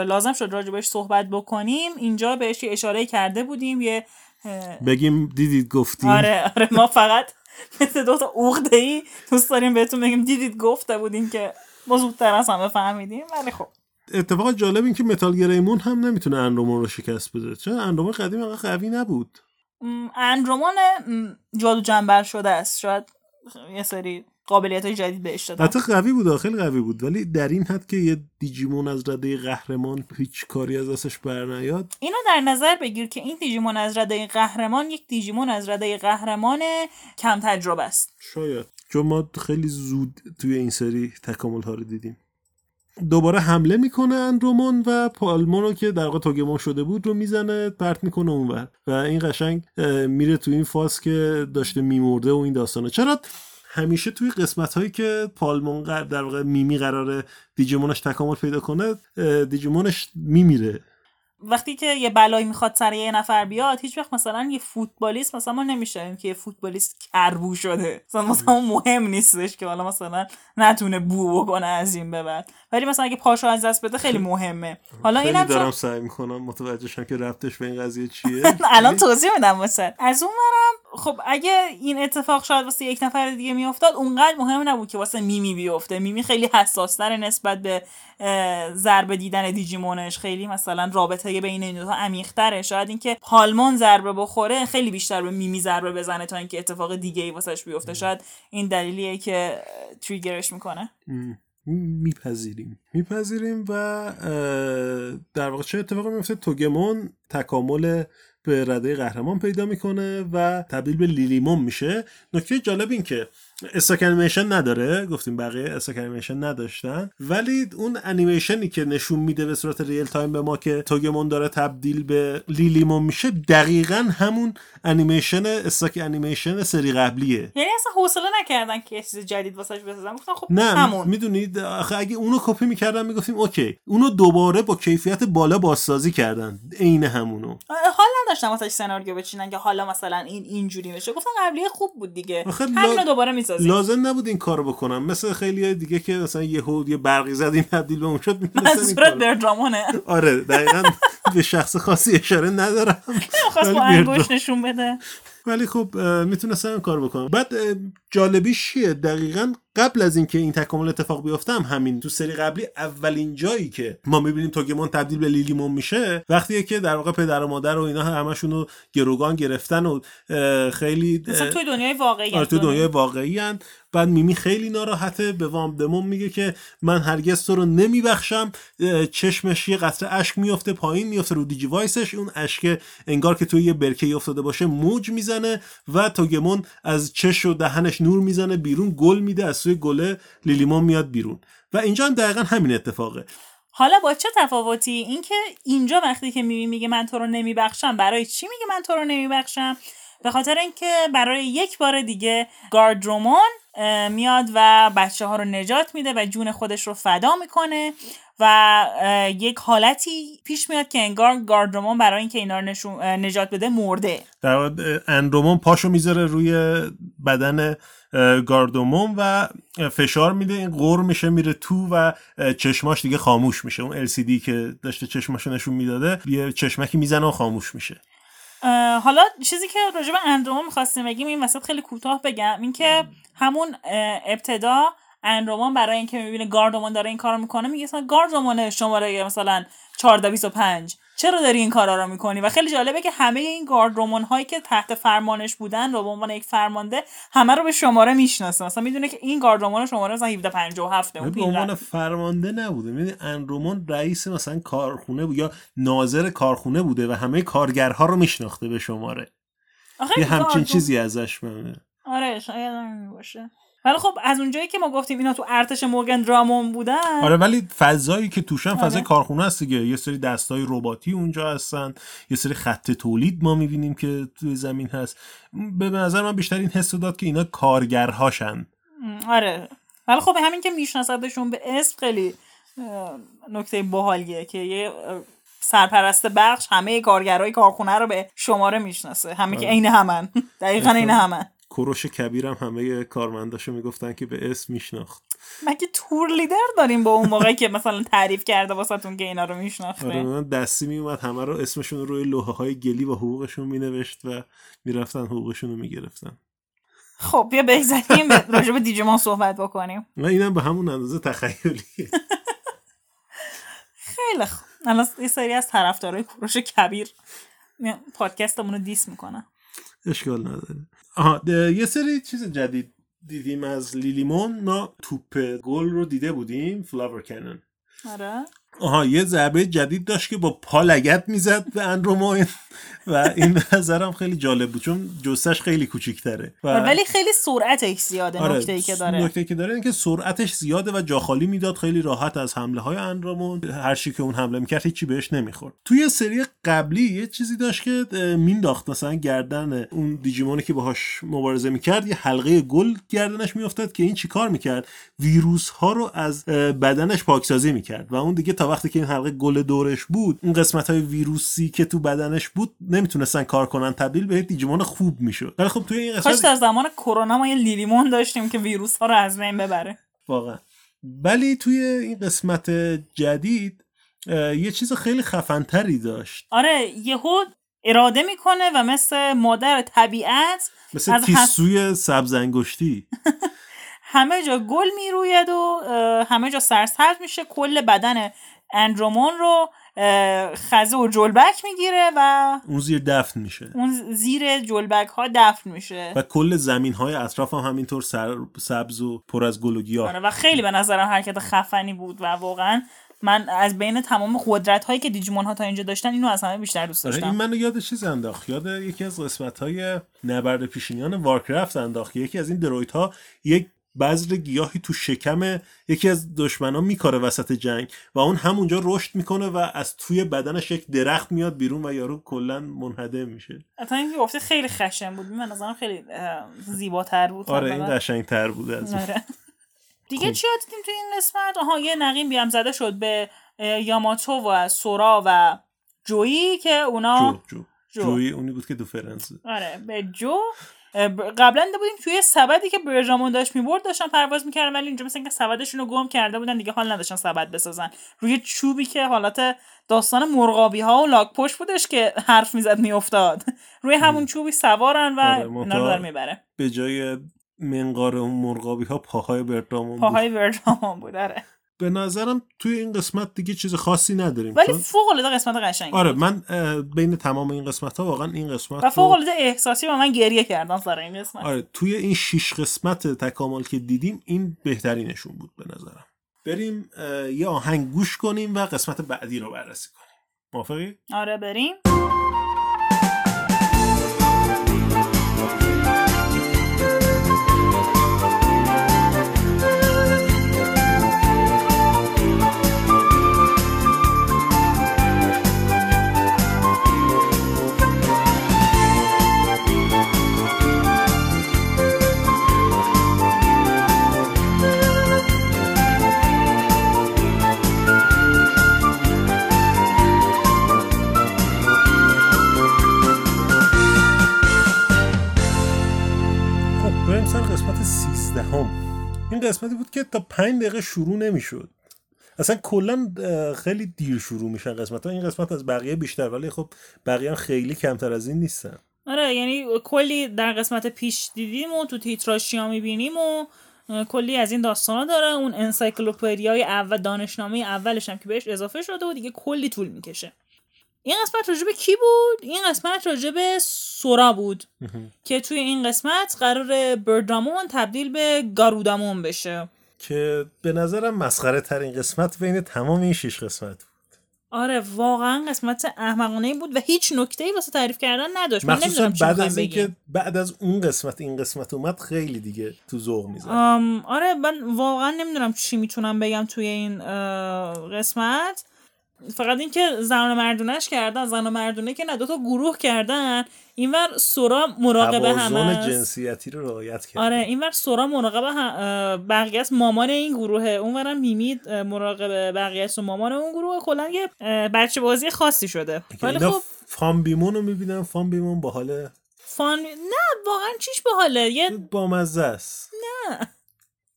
لازم شد راجبش صحبت بکنیم اینجا بهش یه اشاره کرده بودیم یه بگیم دیدید گفتیم. آره آره ما فقط [LAUGHS] مثل دو تا عقده ای دوست داریم بهتون بگیم دیدید گفته بودیم که ما زودتر از همه فهمیدیم ولی خب. اتفاق جالب این که متال گریمون هم نمی‌تونه اندرومون رو شکست بده. چون اندرومون قدیم انقدر قوی نبود؟ اندرومون جادو جنبر شده است. شاید یه سری قابلیت های جدید بهش دادن. حتی قوی بود خیلی قوی بود. ولی در این حد که یه دیجیمون از رده قهرمان هیچ کاری از دستش برنیاد اینو در نظر بگیر که این دیجیمون از رده قهرمان یک دیجیمون از رده قهرمان کم تجربه است. شاید. چون ما خیلی زود توی این سری تکامل ها رو دیدیم. دوباره حمله می‌کنه اندرومون و پالمون رو که در واقع توگمون شده بود رو می‌زنه پرت می‌کنه اونور. و این قشنگ میره تو این فاز که داشته میمرده و این داستانه چرا همیشه توی قسمت هایی که پالمون در واقع میمی قراره دیجیمونش تکامل پیدا کنه دیجیمونش میمیره. وقتی که یه بلایی می‌خواد سر یه نفر بیاد هیچ وقت مثلا یه فوتبالیست مثلا ما نمیشنیم که یه فوتبالیست کربو شده. مثلا مثلا مهم نیستش که حالا مثلا نتونه بو بکنه از این به بعد. ولی مثلا اگه پاشو از دست بده خیلی مهمه. حالا اینم دارم سعی می‌کنم متوجه شم که ربطش به این قضیه چیه. [LAUGHS] الان توضیح میدم واسه. از اون خب اگه این اتفاق شاید واسه یک نفر دیگه میافتاد اونقدر مهم نبود که واسه میمی بیفته. میمی خیلی حساستر نسبت به ضربه دیدن دیجیمونش خیلی مثلا رابطه بین این دوتا عمیق‌تره. شاید اینکه پالمون ضربه بخوره خیلی بیشتر به میمی ضربه بزنه تا اینکه اتفاق دیگه ای واسش بیفته شاید این دلیلیه که تریگرش می‌کنه. میپذیریم. میپذیریم و در واقع چه اتفاقی میفته توگمون تکامل به رده قهرمان پیدا می‌کنه و تبدیل به لیلیمون میشه. نکته جالب این که stock animation نداره؟ گفتیم بقیه stock animation نداشتن. ولی اون انیمیشنی که نشون میده به صورت real time به ما که توگمون داره تبدیل به لیلیمون میشه دقیقا همون انیمیشن stock animation سری قبلیه. یعنی اصلا حوصله نکردن که یه چیز جدید واسش بسازن. گفتن خب نه همون. می‌دونید آخه اگه اونو کپی می‌کردن می‌گفتیم اوکی. اونو دوباره با کیفیت بالا بازسازی کردن. عین همونو. حال نداشتم واسه سناریو بچینن که حالا مثلا این اینجوری بشه گفتن قبلی خوب بود دیگه. همینو دوباره می‌سازیم. لازم نبود این کارو بکنم. مثل خیلی دیگه که مثلا یهو یه برقی زد این تبدیل به اون شد منظورت بردرامونه آره دقیقا [LAUGHS] به شخص خاصی اشاره ندارم. خواست با انگوش نشون بده. ولی خب می‌تونستم این کار بکنم. بعد جالبیش چیه؟ دقیقا قبل از اینکه این تکامل اتفاق بیفته هم همین تو سری قبلی اولین جایی که ما می‌بینیم توگمون تبدیل به لیلیمون میشه وقتیه که در واقع پدر و مادر و اینا همشون رو گروگان گرفتن و خیلی مثلا توی دنیای واقعی آره تو دنیای واقعی هن. بعد میمی خیلی ناراحته. به وامدمون میگه که من هرگز تو رو نمیبخشم. چشمش یه قطره اشک میفته پایین میفته رو دیجی وایسش. اون اشک انگار که توی یه برکه افتاده باشه موج می‌زنه و توگمون از چش و دهنش نور می‌زنه بیرون گل میده از سوی گله لیلیمون میاد بیرون. و اینجا هم دقیقا همین اتفاقه. حالا با چه تفاوتی؟ اینکه اینجا وقتی که می‌بینی میگه من تو رو نمیبخشم برای چی میگه من تو رو نمیبخشم؟ به خاطر اینکه برای یک بار دیگه گاردرومون میاد و بچه ها رو نجات میده و جون خودش رو فدا می‌کنه و یک حالتی پیش میاد که انگار گاردرومون برای اینکه اینا رو نجات بده مرده. در اندرومون پاشو می‌ذاره روی بدن گاردومون و فشار میده این غور میشه میره تو و چشماش دیگه خاموش میشه. اون LCD که داشته چشماشو نشون می‌داده یه چشمکی می‌زنه و خاموش میشه. حالا چیزی که راجع به اندرومون می‌خواستیم بگیم این وسط خیلی کوتاه بگم اینکه همون اه، ابتدا اندرومان برای اینکه می‌بینه گاردومان داره این کارو می‌کنه میگه مثلا گاردومان شماره مثلا 1425 چرا داری این کارا رو می‌کنی؟ و خیلی جالبه که همه این گاردرومون هایی که تحت فرمانش بودن رو به عنوان یک فرمانده همه رو به شماره می‌شناسه. مثلا می‌دونه که این گاردرومون شماره مثلا 1757 به عنوان فرمانده نبوده. می‌دونی انرومون رئیس مثلا کارخونه بود یا ناظر کارخونه بوده و همه کارگرها رو میشناخته به شماره. یه همچین چیزی ازش میمونه آره شاید باشه. ولی خب از اونجایی که ما گفتیم اینا تو ارتش موگن درامون بودن. آره ولی فضایی که توشن فضای آره. کارخونه هست دیگه. یه سری دستای رباتی اونجا هستن. یه سری خط تولید ما می‌بینیم که توی زمین هست. به نظر من بیشتر این حس داد که اینا کارگرهاشن. آره. ولی خب همین که میشناسدشون به اسم خیلی نکته باحالیه که یه سرپرست بخش همه کارگرای کارخونه رو به شماره می‌شناسه. همه که آره. عین همن. [LAUGHS] دقیقا عین همن. کوروش کبیرم همه کارمنداشو می‌گفتن که به اسم میشناخت. مگه تور لیدر داریم با اون موقعی که مثلا تعریف کرده واسهتون که اینا رو میشناخته آره من دستی میومد همه رو اسمشون روی لوحه های گلی و حقوقشون مینوشت و می‌رفتن حقوقشون رو می‌گرفتن. خب بیا بگذاریم راجع به دیجیمون صحبت بکنیم. نه اینم به همون اندازه تخیلی [LAUGHS] خیلی خوب. الان یه سری از طرفدارای کوروش کبیر پادکستمون رو diss می‌کنن. اشکال نداره. آها یه سری چیز جدید دیدیم از لیلیمون ما توپ گل رو دیده بودیم flower cannon آره. آها یه ضربه جدید داشت که با پا لگد می‌زد به اندرومون و این نظرم خیلی جالب بود چون جثش خیلی کوچیک‌تره. ولی خیلی سرعتش زیاده آره نکته ای که داره. نکته که داره اینکه سرعتش زیاده و جاخالی می‌داد خیلی راحت از حمله های اندرومون هر چی که اون حمله می‌کرد هیچی بهش نمی‌خورد. توی سری قبلی یه چیزی داشت که مینداخت مثلا گردن اون دیجیمونی که باهاش مبارزه می‌کرد یه حلقه گل گردنش میافتاد که این چیکار می‌کرد؟ ویروس ها رو از بدنش پاکسازی می‌کرد و اون دیگه تا وقتی که این حلقه گل دورش بود اون قسمت های ویروسی که تو بدنش بود نمی‌تونستن کار کنن تبدیل به دیجیمون خوب می‌شد. ولی خب توی این قسمت در زمان کرونا ما یه لیلیمون داشتیم که ویروس ها رو از بین ببره. واقعا. ولی توی این قسمت جدید یه چیز خیلی خفنتری داشت. آره یهو اراده می‌کنه و مثل مادر طبیعت مثل تیسوی سبز انگشتی. [LAUGHS] همه جا گل می‌روید و همه جا سرسبز میشه کل بدن اندرومون رو خزه و جلبک می‌گیره و اون زیر دفن میشه. اون زیر جلبک ها دفن میشه. و کل زمین های اطراف هم همینطور سر سبز و پر از گل و گیاه. آره، و خیلی به نظرم حرکت خفنی بود و واقعا من از بین تمام قدرت هایی که دیجیمون ها تا اینجا داشتن اینو از همه بیشتر دوست داشتم این منو یاد چیز انداخت؟ یاد یکی از قسمت های نبرد پیشینیان وارکرافت انداخت. یکی از این درویت ها یک بذر گیاهی تو شکم یکی از دشمنان میکاره وسط جنگ و اون همونجا رشد می‌کنه و از توی بدنش یک درخت میاد بیرون و یارو کلا منهدم میشه. اصلا این گفته خیلی خشن بود. من نظرم خیلی زیباتر بود. آره این قشنگتر بود از آره. [LAUGHS] دیگه چی دیدیم تو این قسمت؟ آها یه نقیم بیام زده شد به یاماتو و سورا و جویی که اونا جو, جو. جو. جویی اونی بود که دو فرانسه آره به جو. قبلا بودیم توی سبدی که برژامون داشت می‌برد داشتن پرواز می‌کردن ولی اینجا مثل اینکه سبدشون رو گم کرده بودن دیگه حال نداشتن سبد بسازن. روی چوبی که حالت داستان مرغابی ها و لاک پشت بودش که حرف می‌زد میافتاد. روی همون چوبی سوارن و آره، اینا رو می‌بره. به جای منقار اون مرغابی ها پاهای برژامون پاهای برژامون بود آره. به نظرم توی این قسمت دیگه چیز خاصی نداریم ولی فوق العاده قسمت قشنگی آره من بین تمام این قسمت ها واقعا این قسمت و فوق العاده احساسی و من گریه کردم سر این قسمت. آره توی این شش قسمت تکامل که دیدیم این بهترینشون بود به نظرم. بریم یه آهنگ گوش کنیم و قسمت بعدی رو بررسی کنیم. موافقی؟ آره بریم. این قسمتی بود که تا پنج دقیقه شروع نمی‌شد. اصلا کلا خیلی دیر شروع میشن قسمت ها این قسمت از بقیه بیشتر ولی خب بقیه هم خیلی کمتر از این نیستن. آره یعنی کلی در قسمت پیش دیدیم و تو تیتراشیا می‌بینیم و کلی از این داستانا داره. اون انسایکلوپدیای اول دانشنامه اولش هم که بهش اضافه شده و دیگه کلی طول می‌کشه. این قسمت راجب کی بود؟ این قسمت راجب سورا بود. که توی این قسمت قرار بردامون تبدیل به گارودامون بشه. که به نظرم مسخره ترین قسمت بین تمام این شش قسمت بود. آره واقعا قسمت احمقانه بود و هیچ نکته ای واسه تعریف کردن نداشت. مخصوصا بعد از اینکه. بعد از اون قسمت این قسمت اومد خیلی دیگه تو ذوق می‌زد. آره من واقعا نمی‌دونم چی می‌تونم بگم توی این قسمت. فقط اینکه زن و مردونش کردن زن و مردونه که نه دوتا گروه کردن. اینور سورا مراقب است. جنسیتی رو رعایت کرد. آره اینور سورا مراقب هم- بقیه است. مامان این گروهه. اونورم میمی مراقب بقیه است و مامان اون گروه کلا یه بچه بازی خاصی شده. ولی خب فان بیمون رو می‌بینم فان بیمون با حال فان نه واقعا چیش باحاله؟ یه بامزه است.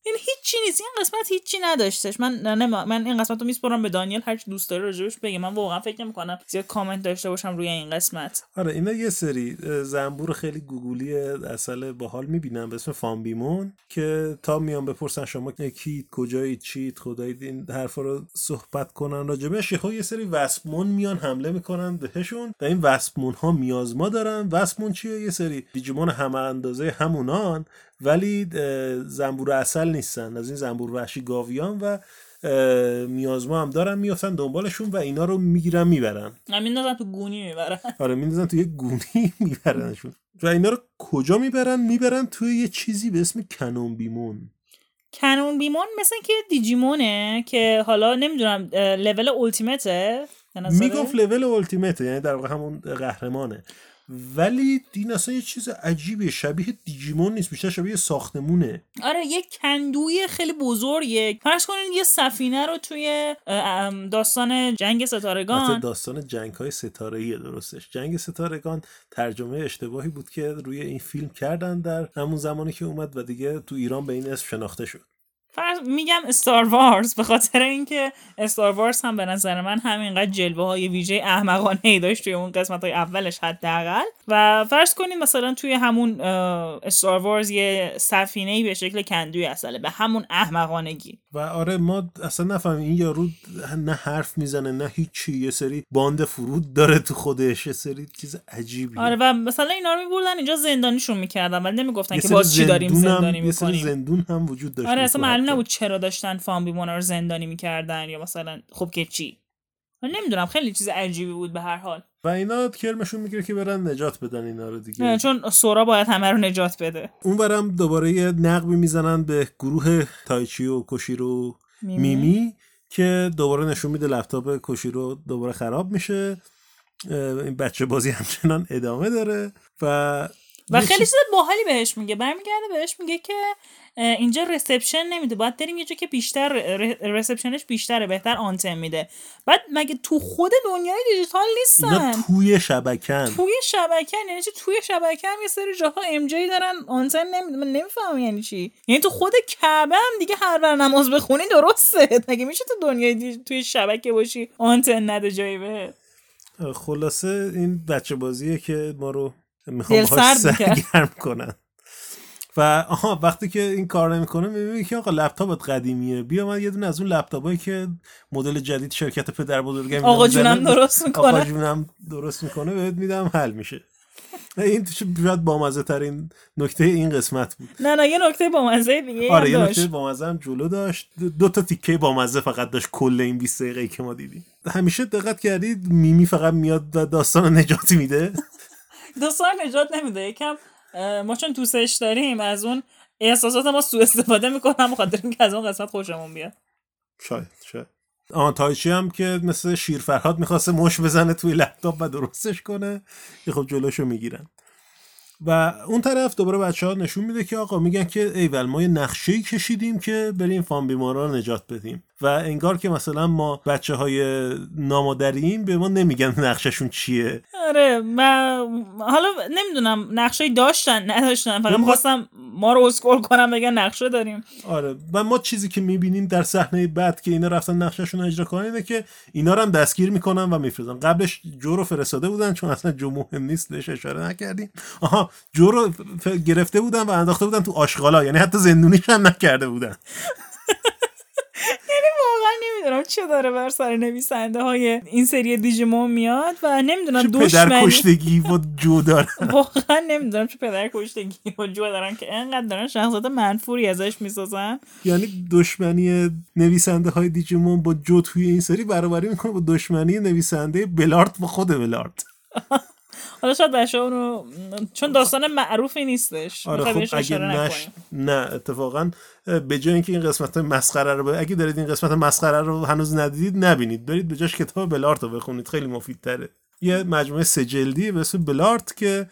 این هیچی نیست. این قسمت هیچی نداشتش. من نه, من این قسمت رو میسپرم به دانیل. هر چی دوست داره راجبش بگه. من واقعا فکر نمی‌کنم زیاد کامنت داشته باشم روی این قسمت. آره اینا یه سری زنبور خیلی گوگولی اصل باحال می‌بینم به اسم فان بیمون که تا میان بپرسن شما کیت کجایید چیت خدایید این حرفا رو صحبت کنن راجبش. یهو یه سری وسپمون میان حمله می‌کنن بهشون. و این وسپمون ها میازما دارن. وسپمون چیه؟ یه سری دیجیمون همه اندازه همونان. ولی زنبور اصل نیستن. از این زنبور وحشی گاویان و میازما هم دارن میافتن دنبالشون و اینا رو می‌گیرن می‌برن. من میندازم تو گونی می‌برم [LAUGHS] آره میندازن توی یه گونی [LAUGHS] میبرنشون. و اینا رو کجا می‌برن؟ می‌برن توی یه چیزی به اسم کنون بیمون. کنون بیمون مثل که دیجیمونه که حالا نمی‌دونم لول اولتیمته؟ می‌گفت لول اولتیمته یعنی در واقع همون قهرمانه. ولی این اصلا یه چیز عجیبه شبیه دیجیمون نیست بیشتر شبیه ساختمونه. آره یه کندوی خیلی بزرگه. فرض کنین یه سفینه رو توی داستان جنگ ستارگان. داستان جنگ های ستاره درستش. جنگ ستارگان ترجمه اشتباهی بود که روی این فیلم کردن در همون زمانی که اومد و دیگه تو ایران به این اسم شناخته شد. فرض میگم استار وارز به خاطر اینکه استار وارز هم به نظر من همینقدر جلوه های ویژه احمقانه ای داشت توی اون قسمت های اولش حداقل. و فرض کنید مثلا توی همون استار وارز یه سفینه ای به شکل کندوی اصله به همون احمقانگی. و آره ما اصلا نفهمیم این یارو نه حرف می‌زنه نه هیچی یه سری باند فرود داره تو خودش یه سری چیز عجیبی. آره و مثلا اینا رو میبردن اینجا زندانیشون می‌کردن ولی نمی‌گفتن که باز چی داریم زندانی یه سری می‌کنیم. زندون هم وجود داشت آره اصلا معلوم حتی. نبود چرا داشتن فام بیمونا رو زندانی می‌کردن یا مثلا خب که چی من نمی‌دونم خیلی چیز عجیبی بود به هر حال و اینا کرمشون می‌گیره که برن نجات بدن اینا رو نه، دیگه چون سورا باید همه رو نجات بده اونورم دوباره یه نقبی می‌زنن به گروه تایچی و کوشیرو میمی. میمی که دوباره نشون میده لپتاپ کوشیرو دوباره خراب میشه این بچه بازی همچنان ادامه داره و و خیلی چیز- باحالی بهش میگه. برمیگرده بهش میگه که اینجا رسپشن نمیده. باید بریم یه جا که بیشتر رسپشنش بیشتره بهتر آنتن میده. بعد مگه تو خود دنیای دیجیتال اینا نیستن؟ توی شبکن توی شبکه یعنی چی؟ توی شبکه هم یه سری جاها ام جی دارن آنتن نمیده. من نمی‌فهمم یعنی چی. یعنی تو خود کعبه هم دیگه هر بر نماز بخونی درسته. [LAUGHS] مگه میشه تو دنیای دی- توی شبکه باشی آنتن نده جایی به؟ خلاصه این بچه بازیه که ما رو می‌خوام. سرگرم کنن و آها وقتی که این کار نمی‌کنه می‌بینی که آقا لپتاپت قدیمیه. بیا من یه دونه از اون لپتاپایی که مدل جدید شرکت پدر بزرگم آقا جونم درست آقا می‌کنه جونم درست می‌کنه بهت میدم حل میشه. این شاید بامزه ترین نکته این قسمت بود. نه نه یه نکته با مزه دیگه آره یه نکته بامزه هم جلو داشت. دو تا تیکه بامزه فقط داشت کل این 20 دقیقه که ما دیدیم. همیشه دقت کردید میمی فقط میاد و داستان رو نجات میده دوستان نجات نمیده. یکم ما چون دوستش داریم از اون احساسات ما سوء استفاده می‌کنم بخاطر اینکه از اون قسمت خوشمون بیاد. شاید شاید. آن تایچی هم که مثل شیر فرهاد می‌خواسته مش بزنه توی لپتاپ و درستش کنه که خب جلوشو می‌گیرن. و اون طرف دوباره بچه ها نشون میده که آقا میگن که ایول ما یه نقشه کشیدیم که بریم فان بیمارا رو نجات بدیم. و انگار که مثلا ما بچه های نامادریم به ما نمیگن نقششون چیه. آره و حالا نمی‌دونم نقشه داشتن نداشتن. فقط ما- می‌خواستم ما رو اسکول کنم بگن نقشه داریم. آره و ما چیزی که می‌بینیم در صحنه بعد که اینا رفتن نقششون رو اجرا کنن اینه که اینا رو هم دستگیر می‌کنن و میفرستن. قبلش جو رو فرستاده بودن چون اصلا جو مهم نیست بهش اشاره نکردیم. آها جو رو گرفته بودن و انداخته بودن تو آشغالا. یعنی حتی زندونیش هم نکرده بودن. [LAUGHS] واقعا نمی‌دونم چه داره بر سر نویسنده های این سری دیجیمون میاد و نمی‌دونم چه پدر کشتگی و جو داره [LAUGHS] واقعا نمی‌دونم چه پدر کشتگی و جو دارن که انقدر دارن شخصیت منفوری ازش می‌سازن. یعنی دشمنی نویسنده های دیجیمون با جو توی این سری برابری می‌کنه با دشمنی نویسنده بلارت با خود بلارت [LAUGHS] حالا شاید بچه اونو چون داستان معروفی نیستش. آره خب اگه نش... نه اتفاقا به جای اینکه این قسمت مسخره رو ب... اگه دارید این قسمت مسخره رو هنوز ندیدید نبینید. برید به جاش کتاب بلارت رو بخونید خیلی مفیدتره. یه مجموعه سه جلدی به اسم بلارت که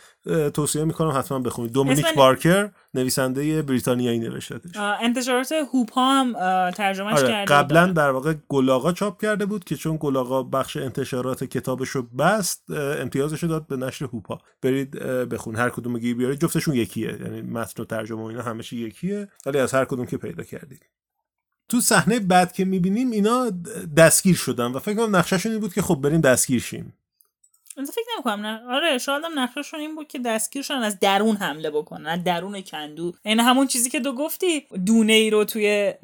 توصیه می‌کنم حتما بخونید. دومینیک بارکر نویسنده بریتانیایی نوشتهش آه، انتشارات هوپا هم ترجمهش آره کرده قبلا. در واقع گلاغا چاپ کرده بود که چون گلاغا بخش انتشارات کتابش رو بست امتیازش رو داد به نشر هوپا. برید بخون. هر کدوم گیر بیارید. جفتشون یکیه یعنی متن و ترجمه و اینا همش یکیه ولی از هر کدوم که پیدا کردید. تو صحنه بعد که می‌بینیم اینا دستگیر شدن و فکر کنم نقشهشون این بود که خب بریم دستگیر شیم. البته فکر نمی‌کنم نه. آره شاید هم نقششون این بود که دستگیر شدن از درون حمله بکنن از درون کندو. این همون چیزی که تو گفتی دونه ای رو توی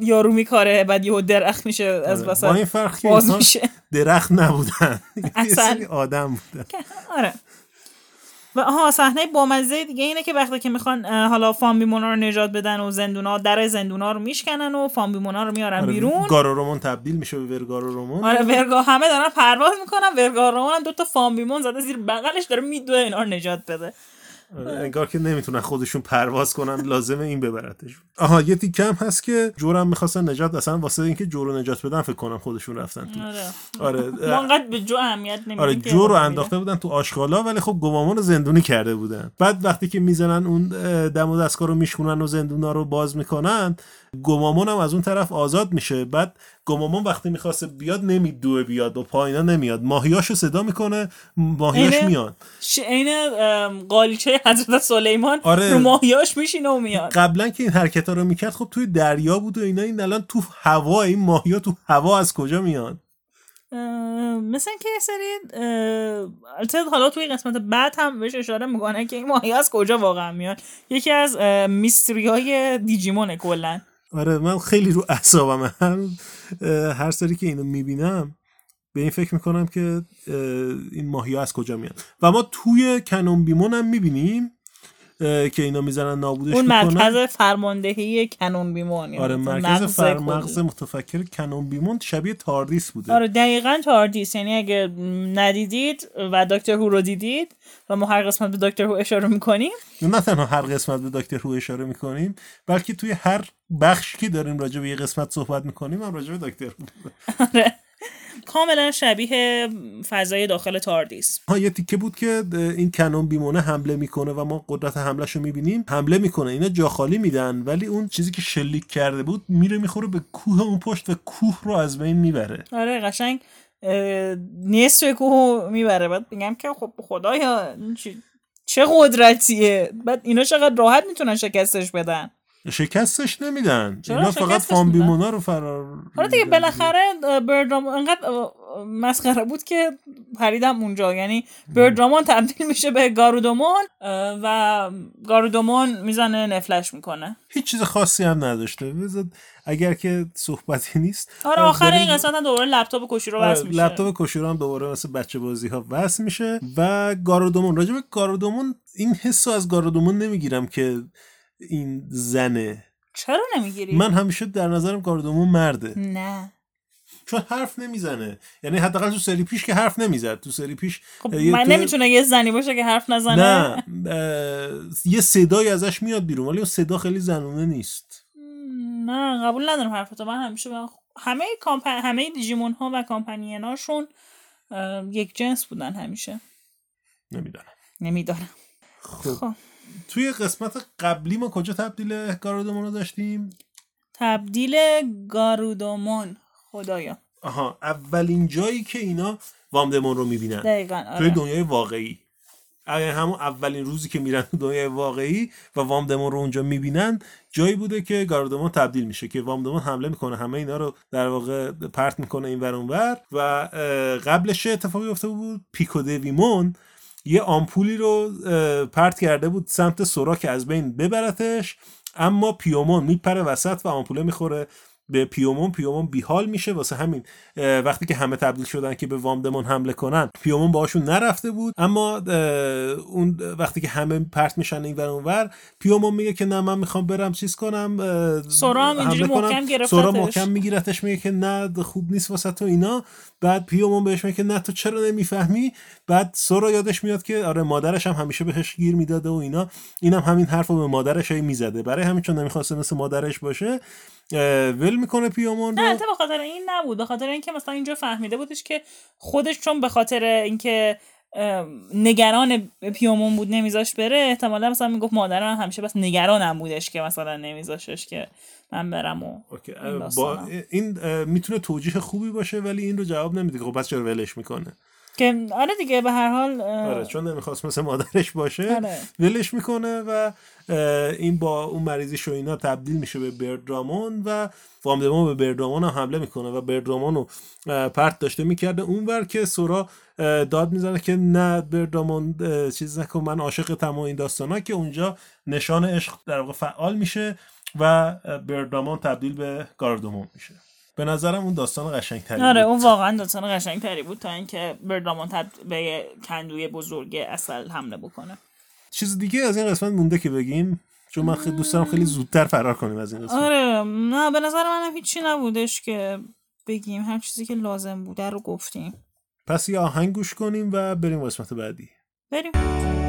یارو میکاره بعد یهو درخت میشه از آره. وسط که باز میشه. درخت نبودن. [LAUGHS] اصلا. آدم بودن. آره. و آها صحنه بامزه دیگه اینه که وقتی که می‌خوان حالا فامبیمونا رو نجات بدن و زندونا در زندونا رو میشکنن و فامبیمونا رو میارن آره، بیرون. گارورومون تبدیل میشه به ورگارورومون آره ورگا همه دارن پرواز می‌کنن ورگا رو دو تا فامبیمون زده زیر بغلش داره میدوه اینا رو نجات بده. انگار که نمی‌تونن خودشون پرواز کنن لازمه این ببرتشون آها یه تیکه هم هست که جورم می‌خواستن نجات اصلا واسه اینکه جو رو نجات بدن فکر کنم خودشون رفتن تو. آره. آره. ما انقدر به جو اهمیت نمیدیم آره جو رو انداخته بودن تو آشغالا ولی خب گمامان رو زندونی کرده بودن. بعد وقتی که می‌زنن اون دم و دستگاه رو میشکنن و زندونا رو باز می‌کنن گمامان هم از اون طرف آزاد میشه. بعد گمامان وقتی می‌خواسته بیاد نمیدوه بیاد و پایینا نمیاد. ماهیاشو صدا می‌کنه ماهیاش میاد. عین قالیچه حضرت سلیمان آره. رو ماهیاش میشینه و میاد. قبلا که این حرکت ها رو می‌کرد خب توی دریا بود و اینا این الان تو هوا این ماهی تو هوا از کجا میاد مثل که یه سری البته حالا توی قسمت بعد هم بهش اشاره می‌کنه که این ماهی از کجا واقعا میاد یکی از میستری های دیجیمونه کلا. آره من خیلی رو اعصابم هم هر سری که اینو می‌بینم به این فکر می‌کنم که این ماهی از کجا میاد و ما توی کنون بیمون هم می‌بینیم که اینا می‌زنن نابودش اون می‌کنن. مرکز فرماندهی کنون بیمون آره مرکز مغز فر کل. مغز متفکر کنون بیمون شبیه تاردیس بوده. آره دقیقا تاردیس. یعنی اگه ندیدید و دکتر هو رو دیدید و ما هر قسمت به دکتر هو اشاره می‌کنیم. نه تنها هر قسمت به دکتر هو اشاره می‌کنیم بلکه توی هر بخش که داریم راجع به یه قسمت صحبت می‌کنیم هم راجع به دکتر هو. آره. کاملا شبیه فضای داخل تاردیس. ها یه تیکه بود که این کنون بیمونه حمله می‌کنه و ما قدرت حملهش رو می‌بینیم حمله می‌کنه. اینا جا خالی میدن ولی اون چیزی که شلیک کرده بود میره می‌خوره به کوه اون پشت و کوه رو از بین می‌بره. آره قشنگ نصف کوه می‌بره. بعد میگم که خب خدایا چه قدرتیه؟ بعد اینا چقدر راحت می‌تونن شکستش بدن؟ شکستش نمیدن. اینا فقط میدن؟ بیمونا رو فرار حالا دیگه بالاخره بردرام انقدر مسخره بود که پریدم اونجا. یعنی بردرامان تبدیل میشه به گارودومون و گارودومون می‌زنه نفلش می‌کنه. هیچ چیز خاصی هم نداشته. اگر که صحبتی نیست آره آخر این قسمت هم دوباره لپتاپ کشی رو آره، وصل میشه. لپتاپ کوشیرو هم دوباره مثل بچه بازی ها وصل میشه. و گارودومون راجع به گارودومون این حس از گارودومون نمی‌گیرم که این زنه. چرا نمی‌گیری؟ من همیشه در نظرم گارودومون مرده. نه. چون حرف نمی‌زنه. یعنی حداقل تو سری پیش که حرف نمی‌زد. تو سری پیش خب یه من تو- نمی‌تونه یه زنی باشه که حرف نزنه. نه اه، یه صدایی ازش میاد بیرون ولی اون صدا خیلی زنونه نیست. نه قبول ندارم حرفتو من همیشه من همه کامپن... همه دیجیمون ها و کامپنیناشون اه، یک جنس بودن همیشه. نمی‌دونم. نمیدارم. خب. خب. توی قسمت قبلی ما کجا تبدیل گارودومون رو داشتیم؟ تبدیل گارودومون. خدایا. آها اولین جایی که اینا وامدمون رو می‌بینن. دقیقا توی آره. دنیای واقعی. همون اولین روزی که میرن تو دنیای واقعی و وامدمون رو اونجا می‌بینن جایی بوده که گاردمون تبدیل میشه که وامدمون حمله می‌کنه. همه اینا رو در واقع پرت می‌کنه این ور اونور و قبلش اتفاقی افتاده بود؟ پیکو دویمون یه آمپولی رو پرت کرده بود سمت سورا که از بین ببرتش اما پیومون میپره وسط و آمپوله می‌خوره. به پیومون پیومون بیحال میشه واسه همین. وقتی که همه تبدیل شدن که به وامدمون حمله کنن پیومون باشون نرفته بود. اما اون وقتی که همه پرت میشن این ور اونور پیومون میگه که نه من می‌خوام برم چیز کنم سورا هم اینجوری محکم سورا محکم میگیرتش میگه که نه خوب نیست واسه تو اینا. بعد پیومون بهش میگه که نه تو چرا نمی‌فهمی؟ بعد سورا یادش میاد که آره مادرش هم همیشه بهش گیر می‌داده و اینا. اینم هم همین حرفو به مادرش هی می‌زده. برای همین چون نمی‌خواسته مثل مادرش باشه. ول می‌کنه پیومون نه به خاطر این نبود. به خاطر اینکه مثلا اینجا فهمیده بودش که خودش چون به خاطر اینکه نگران پیومون بود نمیذاش بره احتمالا مثلا می‌گفت مادرم همیشه بس نگرانم بودش که مثلا نمیذاشش که من برم و با این می‌تونه توجیه خوبی باشه ولی این رو جواب نمیده خب بس چرا ولش می‌کنه؟ که آره دیگه به هر حال آره چون نمی‌خواست مثل مادرش باشه آره. ولش می‌کنه و این با اون مریضی و اینا تبدیل میشه به بردرامون و وامدمون به بردرامون هم حمله می‌کنه و بردرامون رو پرت داشته می‌کرده اونور که سورا داد می‌زنه که نه بردرامون چیز نکن من عاشق تمام این داستان ها که اونجا نشان عشق در واقع فعال میشه و بردرامون تبدیل به گاردومون میشه به نظرم اون داستان قشنگ تری آره اون واقعا داستان قشنگ تری بود تا اینکه بردامون به کندوی بزرگ اصل حمله بکنه. چیز دیگه از این قسمت مونده که بگیم چون من خیلی دوست دارم خیلی زودتر فرار کنیم از این قسمت. آره نه به نظر منم هیچی نبودش که بگیم. هر چیزی که لازم بوده رو گفتیم. پس یه آهنگ گوش کنیم و بریم قسمت بعدی. بریم.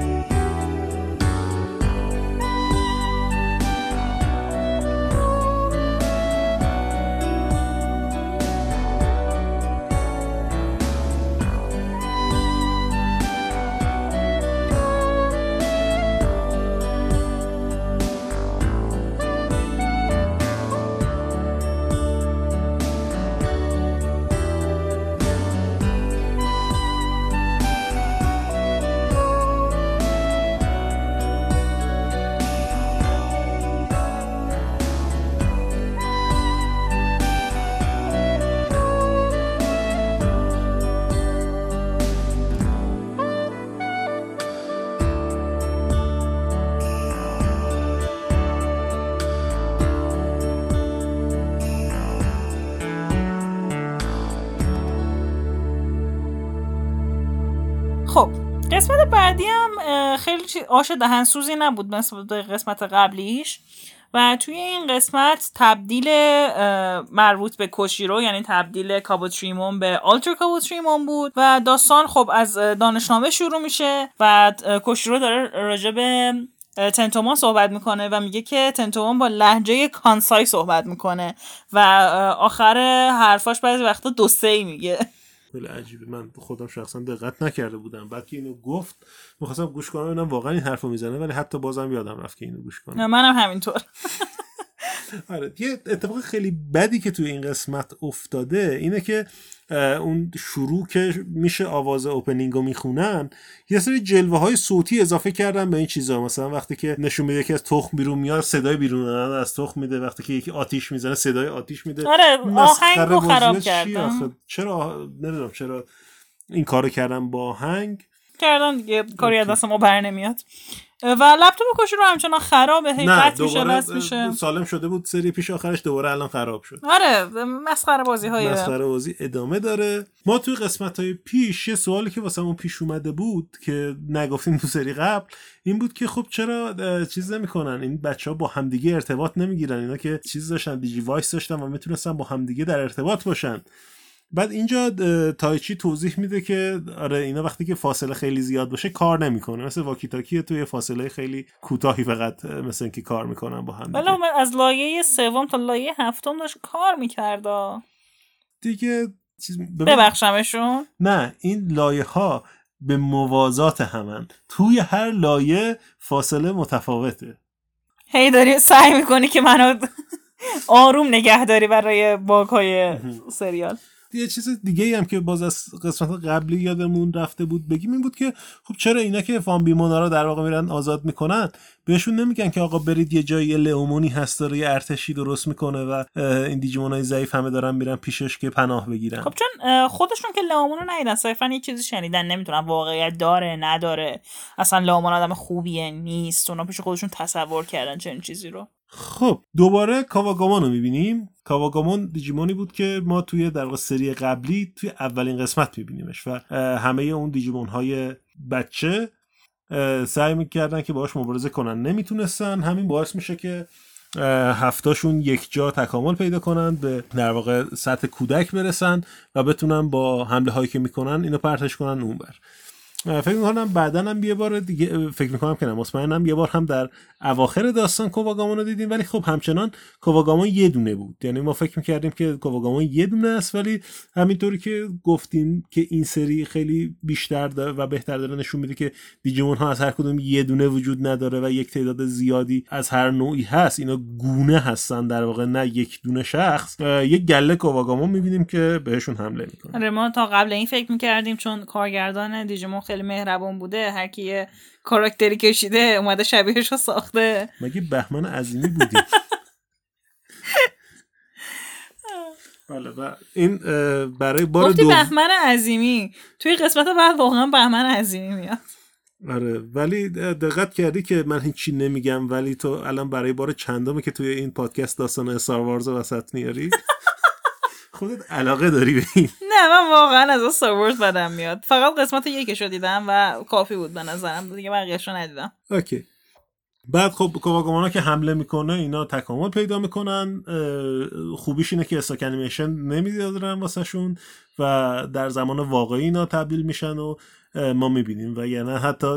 خیلی آش دهنسوزی نبود مثل قسمت قبلیش. و توی این قسمت تبدیل مربوط به کوشیرو یعنی تبدیل کابوتریمون به آلتر کابوتریمون بود. و داستان خب از دانشنامه شروع میشه. و کوشیرو داره راجع به صحبت می‌کنه و میگه که تنتومان با لحجه کانسای صحبت می‌کنه. و آخر حرفاش بعضی وقتا دو ای میگه. خیلی عجیبه. من خودم شخصا دقت نکرده بودم. بعد که اینو گفت می‌خواستم گوش کنم ببینم واقعا این حرفو می‌زنه ولی حتی بازم یادم رفت که اینو گوش کنم منم همینطور. آره یه اتفاق خیلی بدی که توی این قسمت افتاده اینه که اون شروع که میشه آواز اوپنینگ رو می‌خونن یه سری جلوه های صوتی اضافه کردن به این چیزا. مثلا وقتی که نشون میده که از تخم بیرون میاد صدای بیرون از تخم میده. وقتی که یکی آتیش می‌زنه صدای آتیش میده. آره آهنگ خراب کردن. چرا نمی‌دونم چرا این کارو کردن با آهنگ؟ کردن دیگه کاری از دست ما بر نمیاد. و لپتاپ کوشیرو همچنان خرابه هی قطع میشه بس میشه. سالم شده بود سری پیش آخرش دوباره الان خراب شد. آره مسخره بازی های مسخره بازی ادامه داره. ما توی قسمت های پیش یه سوالی که واسه پیش اومده بود که نگفتیم تو سری قبل این بود که خب چرا چیز نمی‌کنن؟ این بچه ها با همدیگه ارتباط نمی‌گیرن. اینا که چیز داشتن دیجی وایس داشتن و می‌تونستن با همدیگه در ارتباط باشن. بعد اینجا تایچی توضیح میده که آره اینا وقتی که فاصله خیلی زیاد باشه کار نمی‌کنه. مثل واکی توی فاصله خیلی کوتاهی فقط مثل اینکه کار می‌کنن با هم ولی من از لایه سوم تا لایه هفتم داشت کار می‌کرد. دیگه ببخشمشون. نه این لایه ها به موازات همن. توی هر لایه فاصله متفاوته. هی داری سعی می‌کنی که منو آروم نگه داری برای باگ های سریال. یه چیز دیگه هم که باز از قسمت قبلی یادمون رفته بود بگیم این بود که خب چرا اینا که فان بیمونا رو در واقع میرن آزاد می‌کنن بهشون نمیگن که آقا برید یه جایی لئومونی هست داره یه ارتشی درست می‌کنه و این دیجیمونای ضعیف همه دارن میرن پیشش که پناه بگیرن. خب چون خودشون که لئومون رو ندیدن صرفا یه چیزی شنیدن نمی‌تونن واقعیت داره نداره. اصلا لئومون آدم خوبیه نیست. اونا پیش خودشون تصور کردن چنین چیزی رو. خب دوباره کاواگامان رو می‌بینیم. کاواگامان دیجیمونی بود که ما توی در سری قبلی توی اولین قسمت میبینیمش و همه اون دیجیمون های بچه سعی می‌کردن که باهاش مبارزه کنن. نمی‌تونستن. همین باعث میشه که هفتاشون یک جا تکامل پیدا کنن به در واقع سطح کودک برسن و بتونن با حمله هایی که می‌کنن اینو پرتش کنن اون بر فکر می‌کنم بعدا هم یه بار دیگه فکر می‌کنم که نه مطمئنم یه بار هم در اواخر داستان کوواگامان رو دیدیم ولی خب همچنان کوواگامان یه دونه بود. یعنی ما فکر می‌کردیم که کوواگامان یه دونه است ولی همینطوری که گفتیم که این سری خیلی بیشتر داره و بهتر داره نشون میده که دیجیمون ها از هر کدوم یه دونه وجود نداره و یک تعداد زیادی از هر نوعی هست. اینا گونه هستن در واقع نه یک دونه شخص. یک گله کوواگامان می‌بینیم که بهشون حمله می‌کنه. آره ما تا قبل این فکر می‌کردیم چون کارگردان دیجیمون مهربون بوده هر کی یه کاراکتری کشیده اومده شبیهش رو ساخته. مگه بهمن عظیمی بودی؟ بله و این برای بار دو بهمن عظیمی. توی قسمت بعد واقعا بهمن عظیمی میاد. آره ولی دقت کردی که من هیچی نمیگم ولی تو الان برای بار چندمه که توی این پادکست داستان استار وارز وسط میاری؟ خودت علاقه داری به این؟ نه من واقعا از استار بدم میاد. فقط قسمت یکش رو دیدم و کافی بود به نظرم. دیگه بقیه‌اش رو ندیدم. اوکی. بعد خب کواگامونا که حمله می‌کنه اینا تکامل پیدا می‌کنن. خوبیش اینه که stock animation نمی‌دادن واسه شون و در زمان واقعی اینا تبدیل میشن و ما می‌بینیم. و یعنی حتی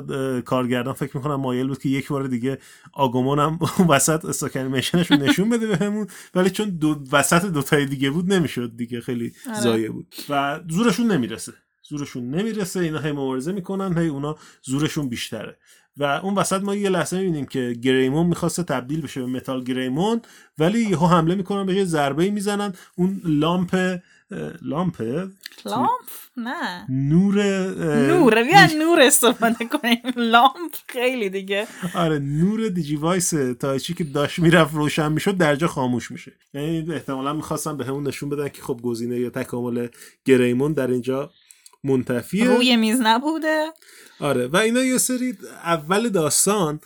کارگردان فکر می‌کنم مایل بود که یک بار دیگه آگومون هم [LAUGHS] وسط stock animation ش نشون بده بهمون. ولی چون دو وسط دوتای دیگه بود نمی‌شد دیگه. خیلی آره. ضایع بود. و زورشون نمی‌رسه. زورشون نمی‌رسه. اینا هی مبارزه می‌کنن. هی اونا زورشون بیشتره. و اون وسط ما یه لحظه می‌بینیم که گریمون می‌خواسته تبدیل بشه به متال گریمون ولی یهو حمله می‌کنن به ضربه می‌زنن. اون لامپ لامپ لامپ؟ نه. نور نور بیا نور استفاده کنیم. لامپ خیلی دیگه. آره نور دیجی وایس تایچی که داشت می‌رفت روشن می‌شد درجا خاموش میشه. یعنی احتمالا می‌خواستم بهمون نشون بدن که خب گزینه یا تکامل گریمون در اینجا منتفیه. روی میز نبوده. آره. و اینا یه سری اول داستان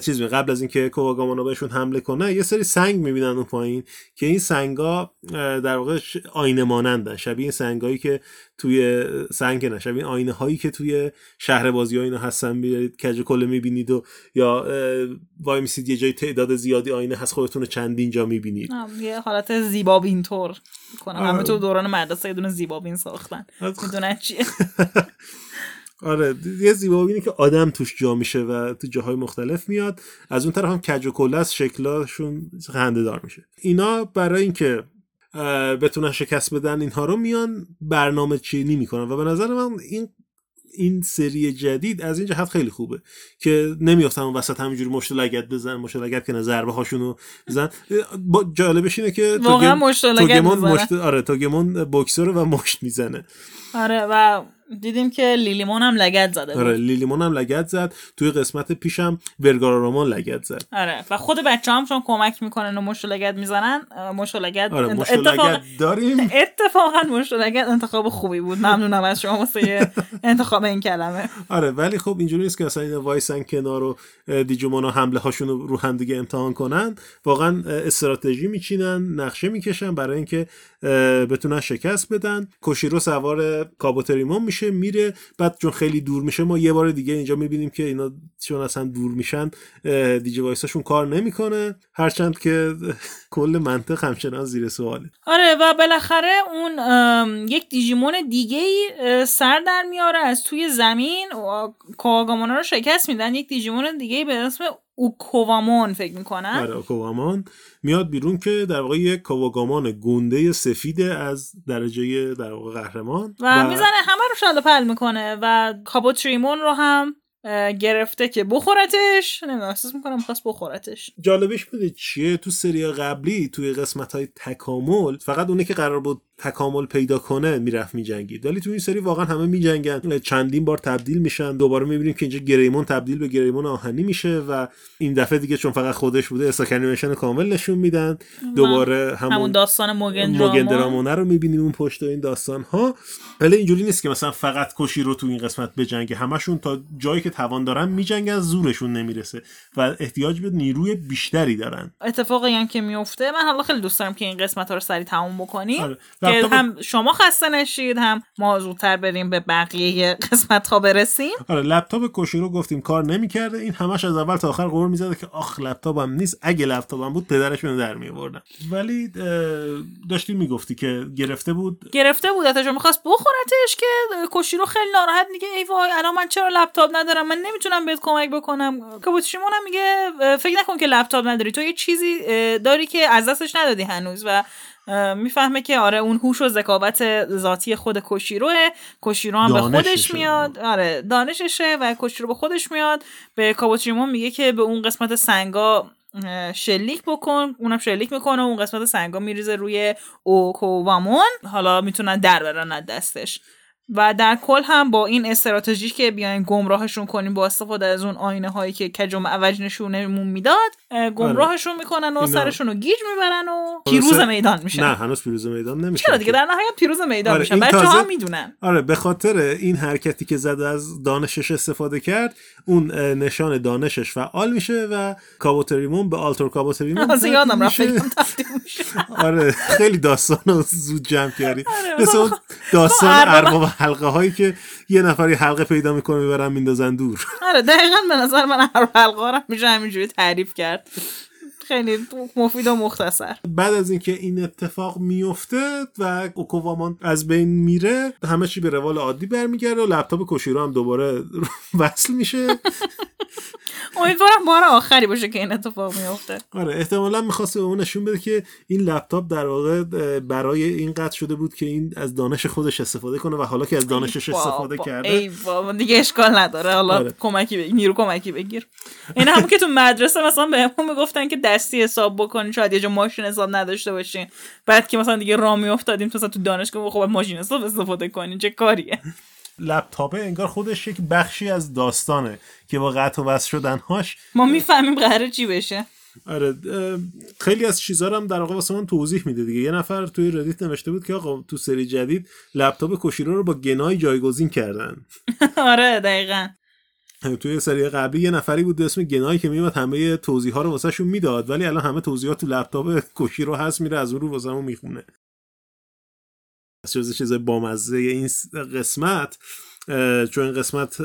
چیز می قبل از اینکه کوواگامانا بهشون حمله کنه یه سری سنگ می‌بینن اون پایین که این سنگا در واقع آینه مانندن. شبیه سنگایی که توی سنگ نه شبیه آینه هایی که توی شهر بازی ها اینا هستن بیارید کج کله می‌بینید و یا وای میسید یه جای تعداد زیادی آینه هست خودتون چندین جا می‌بینید. یه حالت زیبابین طور کنم همه تو دوران مدرسه یه دونه زیبابین ساختن. می‌دونن چیه؟ [LAUGHS] آره یه زیبایی که آدم توش جا میشه و تو جاهای مختلف میاد. از اون طرف هم کج و کله شکلاشون خنده دار میشه. اینا برای اینکه بتونن شکست بدن اینها رو میان برنامه چینی می‌کنن. و به نظر من این این سری جدید از این جهت خیلی خوبه که نمیافتن اون وسط همینجوری مشت لگت بزن مشت لگت که ضربه هاشونو بزن جالبش اینه که واقعا مشت لگت مشت آره توگمون بوکسر و مشت می‌زنه. آره و دیدیم که لیلیمون هم لگت زده آره لیلیمون هم لگت زد. توی قسمت پیشم ورگارارومان لگت زد. آره. و خود بچه هم چون کمک می‌کنن و مشت لگت می‌زنن مشت لگت آره اتفاق... داریم. [LAUGHS] اتفاقا مشت لگت انتخاب خوبی بود. ممنونم از شما واسه انتخاب این کلمه. آره ولی خب اینجوری نیست که اصلا این وایسن کنار و دیجومونا حمله هاشون رو رو هم دیگه امتحان کنن. واقعا استراتژی میچینن نقشه می‌کشن برای اینکه بتونن شکست بدن. کوشیرو سوار کابوتریمون میشه. میره بعد چون خیلی دور میشه ما یه بار دیگه اینجا می‌بینیم که اینا چون اصلا دور میشن دیجی وایساشون کار نمی‌کنه. هرچند که [LAUGHS] کل منطق همچنان زیر سواله. آره و بالاخره اون یک دیجیمون دیگه سر در میاره از توی زمین. کواگامونا رو شکست میدن. یک دیجیمون دیگه به اسم اوکووامون فکر می‌کنن آره اوکووامون میاد بیرون که در واقع یک کواگامان گنده سفیده از درجه در واقع قهرمان و, و... می‌زنه همه رو شاله پل می‌کنه و کابوتریمون رو هم گرفته که بخورتش. نمی‌دونم احساس می‌کنم خواست بخورتش. جالبش بوده چیه؟ تو سری قبلی توی قسمت های تکامل فقط اونه که قرار بود تکامل پیدا کنه می‌رفت میجنگید. ولی تو این سری واقعا همه میجنگن. چندین بار تبدیل میشن. دوباره می‌بینیم که اینجا گریمون تبدیل به گریمون آهنی میشه و این دفعه دیگه چون فقط خودش بوده استاک کامل نشون میدن. دوباره همون, همون داستان موگن درامونه رو می‌بینیم اون پشت این داستان ها ولی اینجوری نیست که مثلا فقط کشی رو تو این قسمت بجنگه. همشون تا جایی که توان دارن میجنگن زورشون نمی‌رسه و احتیاج به نیروی بیشتری دارن. اتفاقی هم که میفته من حالا خیلی دوست دارم که این قسمت ها رو سریع تموم بکنیم. آره. که هم شما خسته نشید هم ما زودتر بریم به بقیه قسمت ها برسیم. آره لپتاپ کشی رو گفتیم کار نمی‌کرده. این همش از اول تا آخر قرار می‌زده که آخ لپتاپم نیست. اگه لپتاپم بود پدرش رو در میآوردن. ولی داشتی می‌گفتی که گرفته بود. گرفته بود اتاشو می‌خواست بخورتش که کشی رو خیلی ناراحت میگه ای وای الان من چرا لپتاپ ندارم؟ من نمی‌تونم بهت کمک بکنم. کابوتشیمون هم میگه فکر نکن که لپتاپ نداری. تو یه چیزی داری که از دستش ندادی هنوز و می‌فهمه که آره اون هوش و ذکاوت ذاتی خود کشیروه کشیرو هم به خودش میاد. آره دانششه و کشیرو به خودش میاد. به کابوتشیمون میگه که به اون قسمت سنگا شلیک بکن. اونم شلیک می‌کنه اون قسمت سنگا میریزه روی اوکووامون. حالا می‌تونن در برن از دستش. و در کل هم با این استراتژی که بیاین گمراهشون کنیم با استفاده از اون آینه هایی که کجم عوج نشونمون می‌داد گمراهشون می‌کنن و سرشون رو گیج می‌برن و پیروز میدان میشن. نه هنوز پیروز میدان نمیشن چرا دیگه؟ در نهایت پیروز میدان آره میشن. بچه ها می‌دونن. آره به خاطر این حرکتی که زد از دانشش استفاده کرد اون نشان دانشش فعال میشه و کابوتریمون به آلتور کابوتریمون یادم رفت [LAUGHS] آره خیلی داستان زود جمع کردی. آره، مثل داستان ارباب حلقه هایی که یه نفری حلقه پیدا می‌کنه می‌برن میندازن دور. آره دقیقا به نظر من هر حلقه رو میشه همینجوری تعریف کرد. خیلی مفید و مختصر. بعد از اینکه این اتفاق میفته و اوکووامان از بین میره همه چی به روال عادی برمیگرده و لپتاپ کوشیرو هم دوباره [LAUGHS] وصل میشه. امیدوارم بار آخری باشه که این اتفاق میفته. آره احتمالا می‌خواسته به اون نشون بده که این لپتاپ در واقع برای این قطع شده بود که این از دانش خودش استفاده کنه و حالا که از دانشش استفاده کرده. ای بابا دیگه اشکال نداره. حالا آره. کمکی بگیر نیرو کمکی بگیر. این همون که تو مدرسه مثلا بهمون می‌گفتن که دستی حساب بکنین شاید یه جا ماشین حساب نداشته باشین بعد که مثلا دیگه راه میافتادیم مثلا تو دانشگاه خب ماشین حساب استفاده کنین چه کاریه؟ لپتاپ انگار خودش یک بخشی از داستانه که با قطع و وصل شدنهاش. ما می‌فهمیم قراره چی بشه. آره خیلی از چیزا رو هم در واقع واسه من توضیح میده دیگه. یه نفر توی ردیت نوشته بود که آقا تو سری جدید لپتاپ کوشیرو رو با گنای جایگزین کردن. [LAUGHS] آره دقیقا. توی سری قبلی یه نفری بود اسم گنای که میومد همه توضیح ها رو واسهشون می‌داد ولی الان همه توضیحات تو لپتاپ کوشیرو هست میره از اون رو واسمون می‌خونه. از چیز بامزه این قسمت چون این قسمت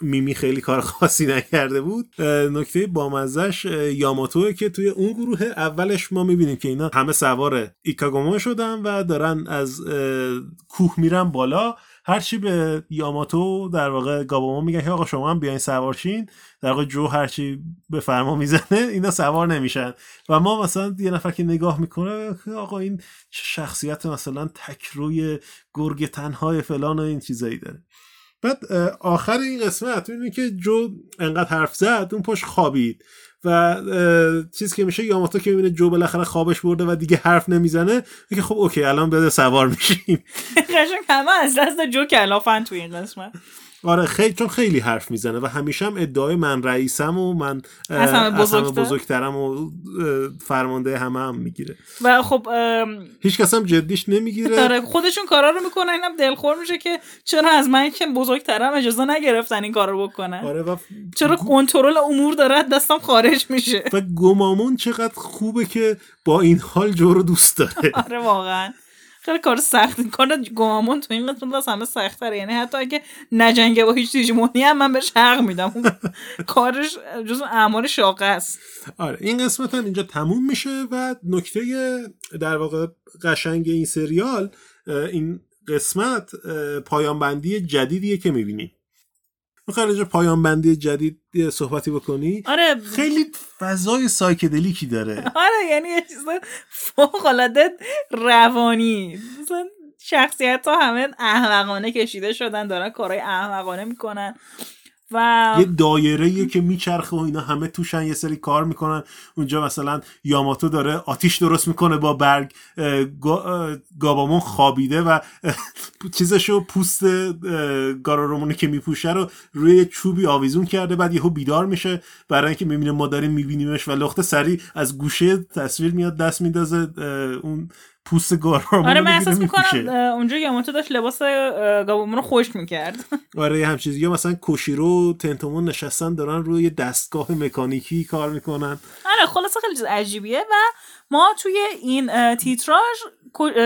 میمی خیلی کار خاصی نکرده بود. نکته بامزش یاماتوه که توی اون گروه اولش ما می‌بینیم که اینا همه سوار ایکاگوما شدن و دارن از کوه میرن بالا. هرچی به یاماتو در واقع گاباما میگن که آقا شما هم بیاین سوارشین در واقع جو هرچی به فرما می‌زنه اینا سوار نمیشن. و ما مثلا یه نفر که نگاه می‌کنه آقا این شخصیت مثلا تکروی گرگ تنهای فلان و این چیزایی داره. بعد آخر این قسمت می‌بینی که جو انقدر حرف زد اون پشت خوابید. و چیزی که میشه یاماتو که می‌بینه جو بالاخره خوابش برده و دیگه حرف نمی‌زنه میگه خب اوکی الان بده سوار میشیم. [LAUGHS] قشنگ همه از دست جو کلافن توی این قسمت. آره خیلی چون خیلی حرف می‌زنه و همیشه هم ادعای من رئیسم و من از همه بزرگترم و فرمانده همه هم می‌گیره. و خب هیچ کس هم جدیش نمی‌گیره. آره خودشون کارا رو می‌کنن اینم دلخور میشه که چرا از من که بزرگترم اجازه نگرفتن این کارو بکنن؟ آره و چرا کنترل امور داره دستم خارج میشه؟ و گمامون چقدر خوبه که با این حال جو رو دوست داره. [LAUGHS] آره واقعا. خیلی کار سخت. کار گامون تو این قسمت از همه سختره. یعنی حتی اگه نجنگه با هیچ دیجیمونی هم من بهش حق میدم. کارش جز اعمال شاقه است. آره این قسمت هم اینجا تموم میشه و نکته در واقع قشنگ این سریال این قسمت پایان بندی جدیدیه که می‌بینیم. می‌خوای راجع پایان بندی جدید صحبتی بکنی؟ آره. خیلی فضای سایکدلیکی داره. [LAUGHS] آره یعنی یه چیز فوق العاده روانی. مثلا شخصیت ها همه احمقانه کشیده شدن دارن کارهای احمقانه می‌کنن. و یه دایره که میچرخه و اینا همه توشن یه سری کار می‌کنن. اونجا مثلا یاماتو داره آتیش درست می‌کنه با برگ گا- گابامون خوابیده و چیزشو پوست گارارومونی که میپوشه رو روی یه چوبی آویزون کرده بعد یهو بیدار میشه. برای اینکه می‌بینه ما داریم میبینیمش و لخته سری از گوشه تصویر میاد دست میندازه اون پوست گارارومون آره من احساس می‌کنم اونجا یاماتو داشت لباس گابومون رو خوش می‌کرد. [LAUGHS] آره یه همچین یا مثلا کوشیرو و تنتومون نشستن دارن روی یه دستگاه مکانیکی کار می‌کنن. آره خلاصه خیلی چیز عجیبیه. و ما توی این تیتراژ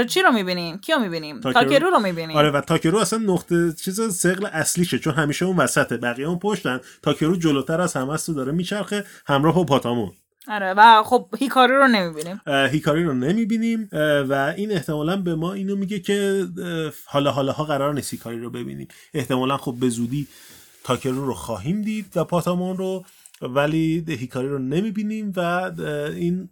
چی رو می‌بینیم؟ کیو می‌بینیم؟ تاکرو. تاکرو رو می‌بینیم. آره و تاکرو اصلا نقطه چیز سقل اصلیشه چون همیشه اون وسطه. بقیه اون پشتن. تاکرو جلوتر از همه داره میچرخه. همراه با پاتامون. آره و خب هیکاری رو نمی‌بینیم. هیکاری رو نمی‌بینیم و این احتمالا به ما اینو میگه که حالا حالا ها قرار نیست هیکاری رو ببینیم. احتمالا خب به زودی تاکرو رو خواهیم دید و پاتامون رو ولی هیکاری رو نمی‌بینیم و این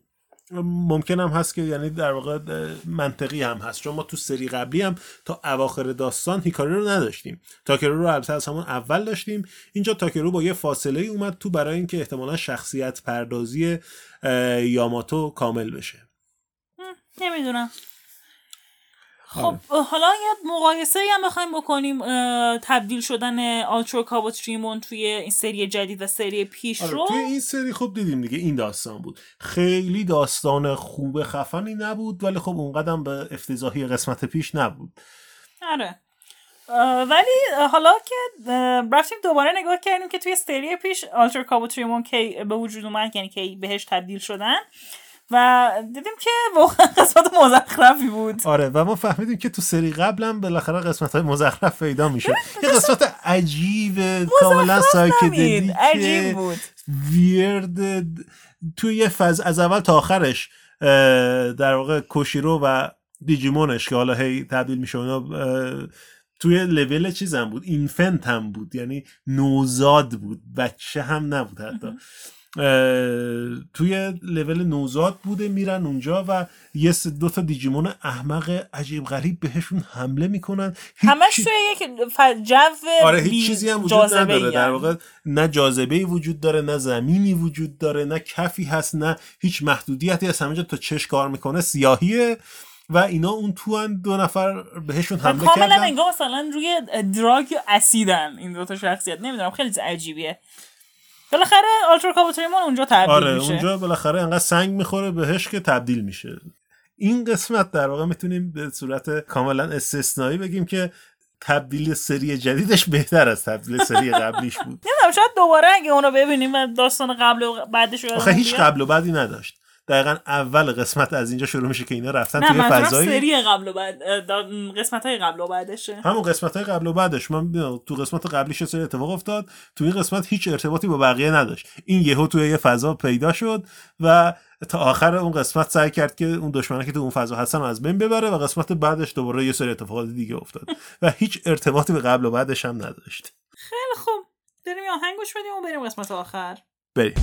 ممکن هم هست که یعنی در واقع منطقی هم هست. چون ما تو سری قبلی هم تا اواخر داستان هیکاری رو نداشتیم. تاکرو رو البته از همون اول داشتیم. اینجا تاکرو با یه فاصله ای اومد تو برای اینکه احتمالا شخصیت پردازی یاماتو کامل بشه. نمی‌دونم. خب حالا یه مقایسه هم بخوایم بکنیم تبدیل شدن آلترو کابوتریمون توی این سری جدید و سری پیش آره رو. توی این سری خب دیدیم دیگه این داستان بود. خیلی داستان خوب خفنی نبود ولی خب اونقدر به افتضاحی قسمت پیش نبود. آره. ولی حالا که رفتیم دوباره نگاه کردیم که توی سری پیش آلتر کابوتریمون کی به وجود اومد یعنی کی بهش تبدیل شدن. و دیدیم که واقعا قسمت مزخرفی بود. آره و ما فهمیدیم که تو سری قبلم بالاخره قسمت های مزخرف پیدا میشه یه قسمت عجیب کاملا psychedelic عجیب بود. weird توی یه فاز از اول تا آخرش در واقع کوشیرو و دیجیمونش که حالا هی تبدیل میشه اونا توی لول چیزم بود. infant هم بود. یعنی نوزاد بود. بچه هم نبود حتی. توی لول نوزاد بوده میرن اونجا و یه دو تا دیجیمون احمق عجیب غریب بهشون حمله می‌کنن. همش توی یک جو آره هیچ چیزی هم وجود نداره. در هم. واقع نه جاذبه وجود داره نه زمینی وجود داره نه کفی هست نه هیچ محدودیتی هست. همینجا تا چش کار می‌کنه سیاهیه و اینا اون تو هن دو نفر بهشون و حمله کاملا کردن. انگار مثلا روی دراگ اسیدن این دو تا شخصیت. نمی‌دونم خیلی عجیبیه. بالاخره آلترا کابوتریمون اونجا تبدیل آره میشه. اونجا بالاخره انقدر سنگ می‌خوره بهش که تبدیل میشه. این قسمت در واقع می‌تونیم به صورت کاملا استثنایی بگیم که تبدیل سری جدیدش بهتر از تبدیل سری قبلیش بود. نمی‌دونم شاید دوباره اگه اونو ببینیم و داستان قبل و بعدش رو آخه هیچ. قبل و بعدی نداشت. دقیقا اول قسمت از اینجا شروع میشه که اینا رفتن توی فضایی. سری قبل و بعد قسمت های قبل و بعدشه. همون قسمت های قبل و بعدش. من تو قسمت قبلیش سری اتفاق افتاد. تو این قسمت هیچ ارتباطی با بقیه نداشت. این یهو توی یه فضا پیدا شد و تا آخر اون قسمت سعی کرد که اون دشمنه که تو اون فضا هستن از بین ببره و قسمت بعدش دوباره یه سری اتفاقات دیگه افتاد. [LAUGHS] و هیچ ارتباطی به قبل و بعدش هم نداشت. خیلی خوب. بریم آهنگ گوش بدیم و بریم قسمت آخر. بریم.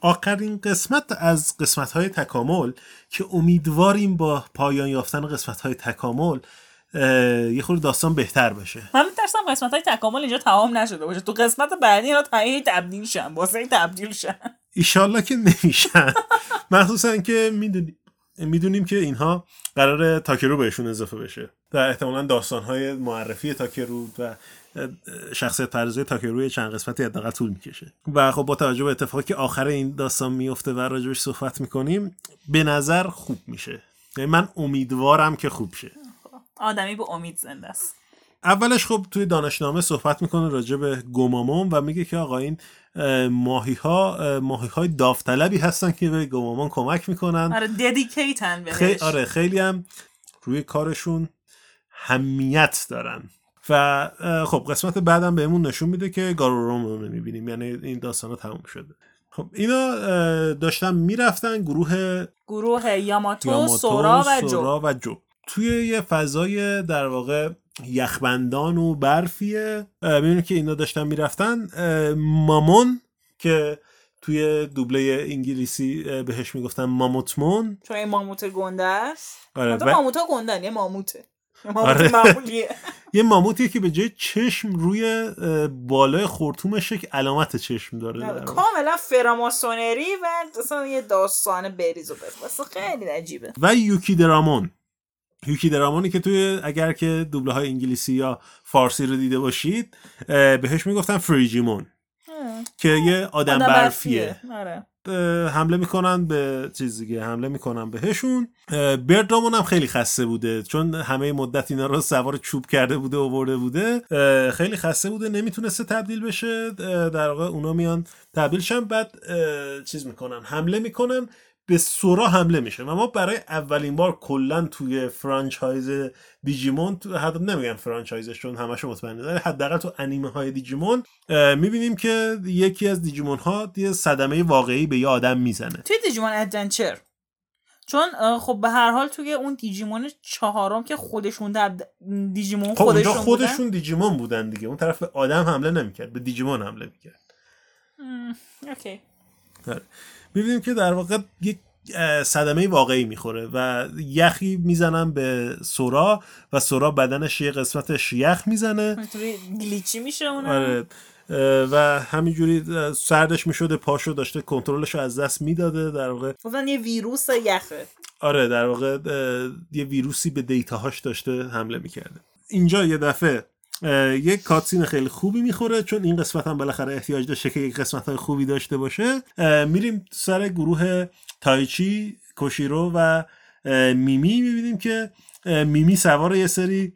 آخرین قسمت از قسمت های تکامل که امیدواریم با پایان یافتن قسمت های تکامل یه خورده داستان بهتر بشه. من میترسم قسمت های تکامل اینجا تمام نشده باشه. تو قسمت بعدی اینا تایی تبدیل شن. واسه تبدیل شن. ایشالله که نمیشن. مخصوصا که می‌دونیم می‌دونیم که اینها قرار تاکرو بهشون اضافه بشه. و احتمالا داستانهای معرفی تاکرو و شخصیت پردازی تاکروی چند قسمتی حداقل طول می‌کشه. و خب با توجه به اتفاقی که آخر این داستان میفته و راجبش صحبت می‌کنیم به نظر خوب میشه. یعنی من امیدوارم که خوب شه. آدمی به امید زنده است. اولش خب توی دانشنامه صحبت می‌کنه راجع به گومامون و میگه که آقا این ماهی ها ماهی های داوطلبی هستن که به گومامون کمک می‌کنن. آره ددیکیتن بهش. خی... آره خیلی هم روی کارشون همیت دارن. و خب قسمت بعدم بهمون نشون میده که گاروروم رو می‌بینیم یعنی این داستان تموم شده خب اینا داشتن می‌رفتن گروه گروه یاماتو, سورا و جو. و جو توی یه فضای در واقع یخبندان و برفیه می‌بینیم که اینا داشتن می‌رفتن مامون که توی دوبله انگلیسی بهش می‌گفتن ماموتمون چون این ماموت گنده است آره. ماموت گنده یه ماموته آره. [LAUGHS] یه ماموتیه که به جای چشم روی بالای خورتومش یک علامت چشم داره. کاملا فراماسونری و اصلا یه داستان بریز و بس خیلی عجیبه. و یوکی درامون. یوکی درامونی که توی اگر که دوبله های انگلیسی یا فارسی رو دیده باشید بهش می‌گفتن فریجیمون. که یه آدم, برفیه, آره. حمله می‌کنن به چیز دیگه حمله می‌کنن بهشون. بردامون هم خیلی خسته بوده چون همه مدت اینا رو سوار چوب کرده بوده و برده بوده. خیلی خسته بوده نمی‌تونسته تبدیل بشه. در واقع اونا میان تبدیل شن بعد چیز می‌کنن حمله می‌کنن. به سورا حمله میشه. و ما برای اولین بار کلا توی فرانچایز دیجیمون حتی نمیگم فرانچایزش چون همش مطمئنه حداقل تو انیمه های دیجیمون می‌بینیم که یکی از دیجیمون ها یه صدمه واقعی به یه آدم می‌زنه. توی دیجیمون ادونچر چون خب به هر حال توی اون دیجیمون چهارم که خودشون در دیجیمون خب خودشون, خودشون بودن. دیجیمون بودن دیگه. اون طرف به آدم حمله نمی‌کرد به دیجیمون حمله می‌کرد. اوکی. آره. می‌بینیم که در واقع یک صدمه واقعی می‌خوره و یخی می‌زنن به سورا و سورا بدنش یه قسمتش یخ می‌زنه. گلیچی میشه آره و همینجوری سردش می‌شده پاشو داشته کنترلش رو از دست می‌داده در واقع یه ویروس یخه. آره در واقع یه ویروسی به دیتاهاش داشته حمله می‌کرده. اینجا یه دفعه یک کاتسین خیلی خوبی می‌خوره چون این قسمت هم بالاخره احتیاج داشته که یک قسمت های خوبی داشته باشه. میریم سر گروه تایچی کوشیرو و میمی. می‌بینیم که میمی سوار یه سری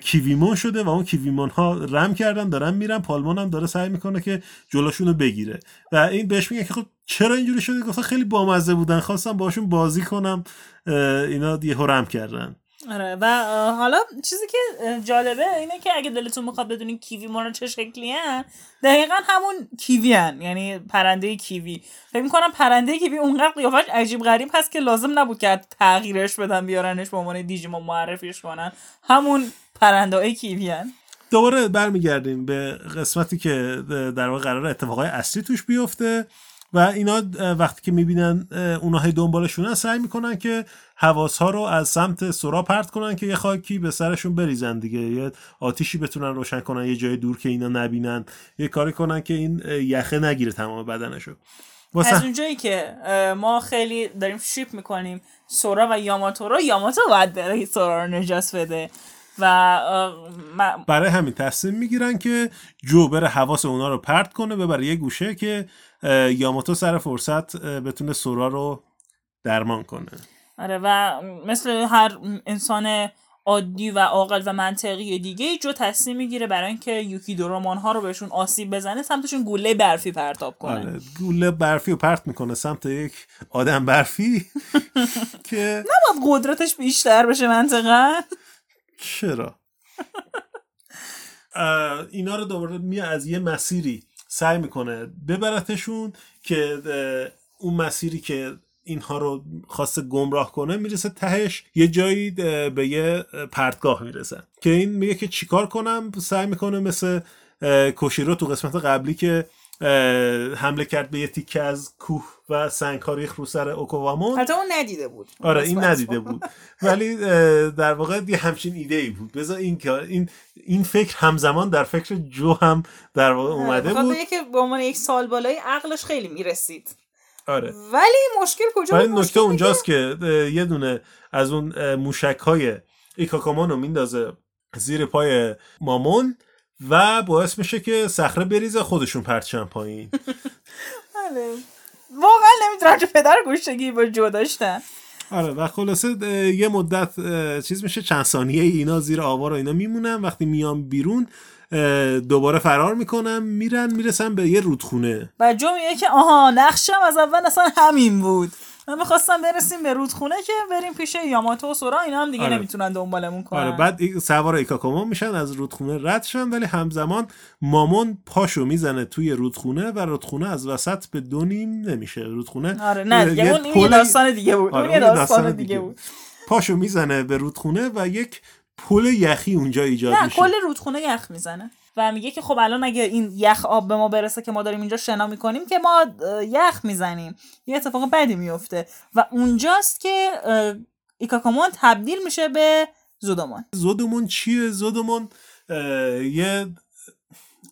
کیویمون شده و اون کیویمون ها رم کردن دارن میرن. پالمون هم داره سعی می‌کنه که جلوشون رو بگیره. و این بهش میگه که خب چرا اینجوری شده؟ گفتن خیلی بامزه بودن. خواستم باشون بازی کنم. اینا یه رم کردن. آره. و حالا چیزی که جالبه اینه که اگه دلتون می‌خواد بدونین کیوی ما چه شکلی هن دقیقا همون کیوی هن یعنی پرنده کیوی. فکر می‌کنم پرنده کیوی اونقدر قیافش عجیب غریب هست که لازم نبود که تغییرش بدن بیارنش به عنوان دیجیمون معرفیش کنن. همون پرنده های کیوی هن. دوباره برمیگردیم به قسمتی که در واقع قرار اتفاقای اصلی توش بیفته. و اینا وقتی که می‌بینن اونا هی دنبالشون سعی می‌کنن که حواس ها رو از سمت سورا پرت کنن که یه خاکی به سرشون بریزن دیگه. یه آتیشی بتونن روشن کنن یه جای دور که اینا نبینن. یه کاری کنن که این یخه نگیره تمام بدنشو. واسه... از اونجایی که ما خیلی داریم شیپ می‌کنیم سورا و یاماتو رو یاماتو باید بره سورا رو نجاس بده. و برای همین تصمیم می‌گیرن که جو بره حواس اونا رو پرت کنه ببره یه گوشه که یاماتو سر فرصت بتونه سورا رو درمان کنه. آره و مثل هر انسان عادی و عاقل و منطقی دیگه جو تصمیم می‌گیره برای اینکه یوکی دورامان ها رو بهشون آسیب بزنه سمتشون گوله برفی پرتاب کنه. آره گوله برفی رو پرت می‌کنه سمت یک آدم برفی [LAUGHS] که نباید قدرتش بیشتر بشه منطقا. چرا؟ اینا رو دوباره می از یه مسیری سعی می‌کنه ببرتشون که اون مسیری که اینها رو خواسته گمراه کنه می‌رسه تهش یه جایی به یه پرتگاه می‌رسن که این میگه که چیکار کنم؟ سعی می‌کنه مثل کوشیرو تو قسمت قبلی که حمله کرد به یه تیکه از کوه و سنگ ریخ رو سر اوکوامون حتی اون ندیده بود. آره این ندیده بود. ولی در واقع یه همچین ایده ای بود. بذار این این این فکر همزمان در فکر جو هم در واقع اومده بود. که به عنوان یک سال بالای عقلش خیلی می‌رسید. آره. ولی مشکل کجا ولی نکته اونجاست که یه دونه از اون موشک های ایکاکامون رو میندازه زیر پای مامون و باعث میشه که صخره بریزه خودشون پرچم پایین. [LAUGHS] بله. واقعا نمی‌دونم که پدر گوشتگی با جو داشتن. آره و خلاصه یه مدت چیز میشه چند ثانیه اینا زیر آوار و اینا میمونن. وقتی میان بیرون دوباره فرار می‌کنم میرن می‌رسن به یه رودخونه. و جو میگه که آها نقشم از اول اصلا همین بود. من می‌خواستم برسیم به رودخونه که بریم پیش یاماتو و سورا اینا هم دیگه آره. نمی‌تونن دنبالمون کنن. آره بعد سوار ایکاکومون میشن از رودخونه رد شن ولی همزمان مامون پاشو می‌زنه توی رودخونه و رودخونه از وسط به دو نیم نمیشه. رودخونه آره نه دیگه یه اون پل- داستان دیگه بود. آره، اون داستان دیگه بود. پاشو می‌زنه به رودخونه و یک پل یخی اونجا ایجاد نه میشه. کل رودخونه یخ می‌زنه. و میگه که خب الان اگه این یخ آب به ما برسه که ما داریم اینجا شنا می‌کنیم که ما یخ می‌زنیم. یه اتفاق بدی میفته و اونجاست که ایکاکامون تبدیل میشه به زودومون. زودومون چیه؟ زودومون یه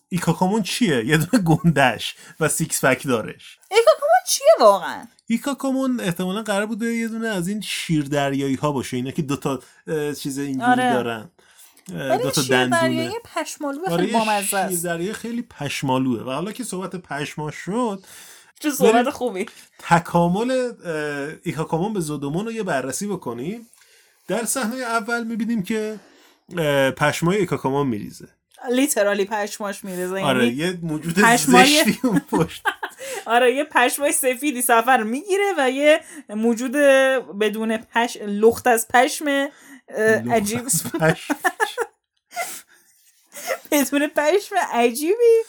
ایکاکامون چیه؟ یه دونه گندش و six pack دارش. ایکاکامون چیه واقعا؟ ایکاکامون احتمالا قرار بوده یه دونه از این شیر دریایی ها باشه. اینا که دوتا چیز اینجوری آره. دارن. دوتا شیر دندونه پشمالو آره خیلی بامزه است. دریایی خیلی پشمالوه. و حالا که صحبت پشما شد چه صحبت. خوبی. تکامل ایکاکامون به زودومون رو یه بررسی بکنیم. در صحنه اول می‌بینیم که پشمای ایکاکامون میریزه. لیترالی پشماش میرزه آره یعنی یه موجود پشمای- زشتی اون پشت. [LAUGHS] آره یه پشمای سفیدی سفر می‌گیره و یه موجود بدون پش لخت از پشم عجیب. [LAUGHS] بدون پشم عجیبی.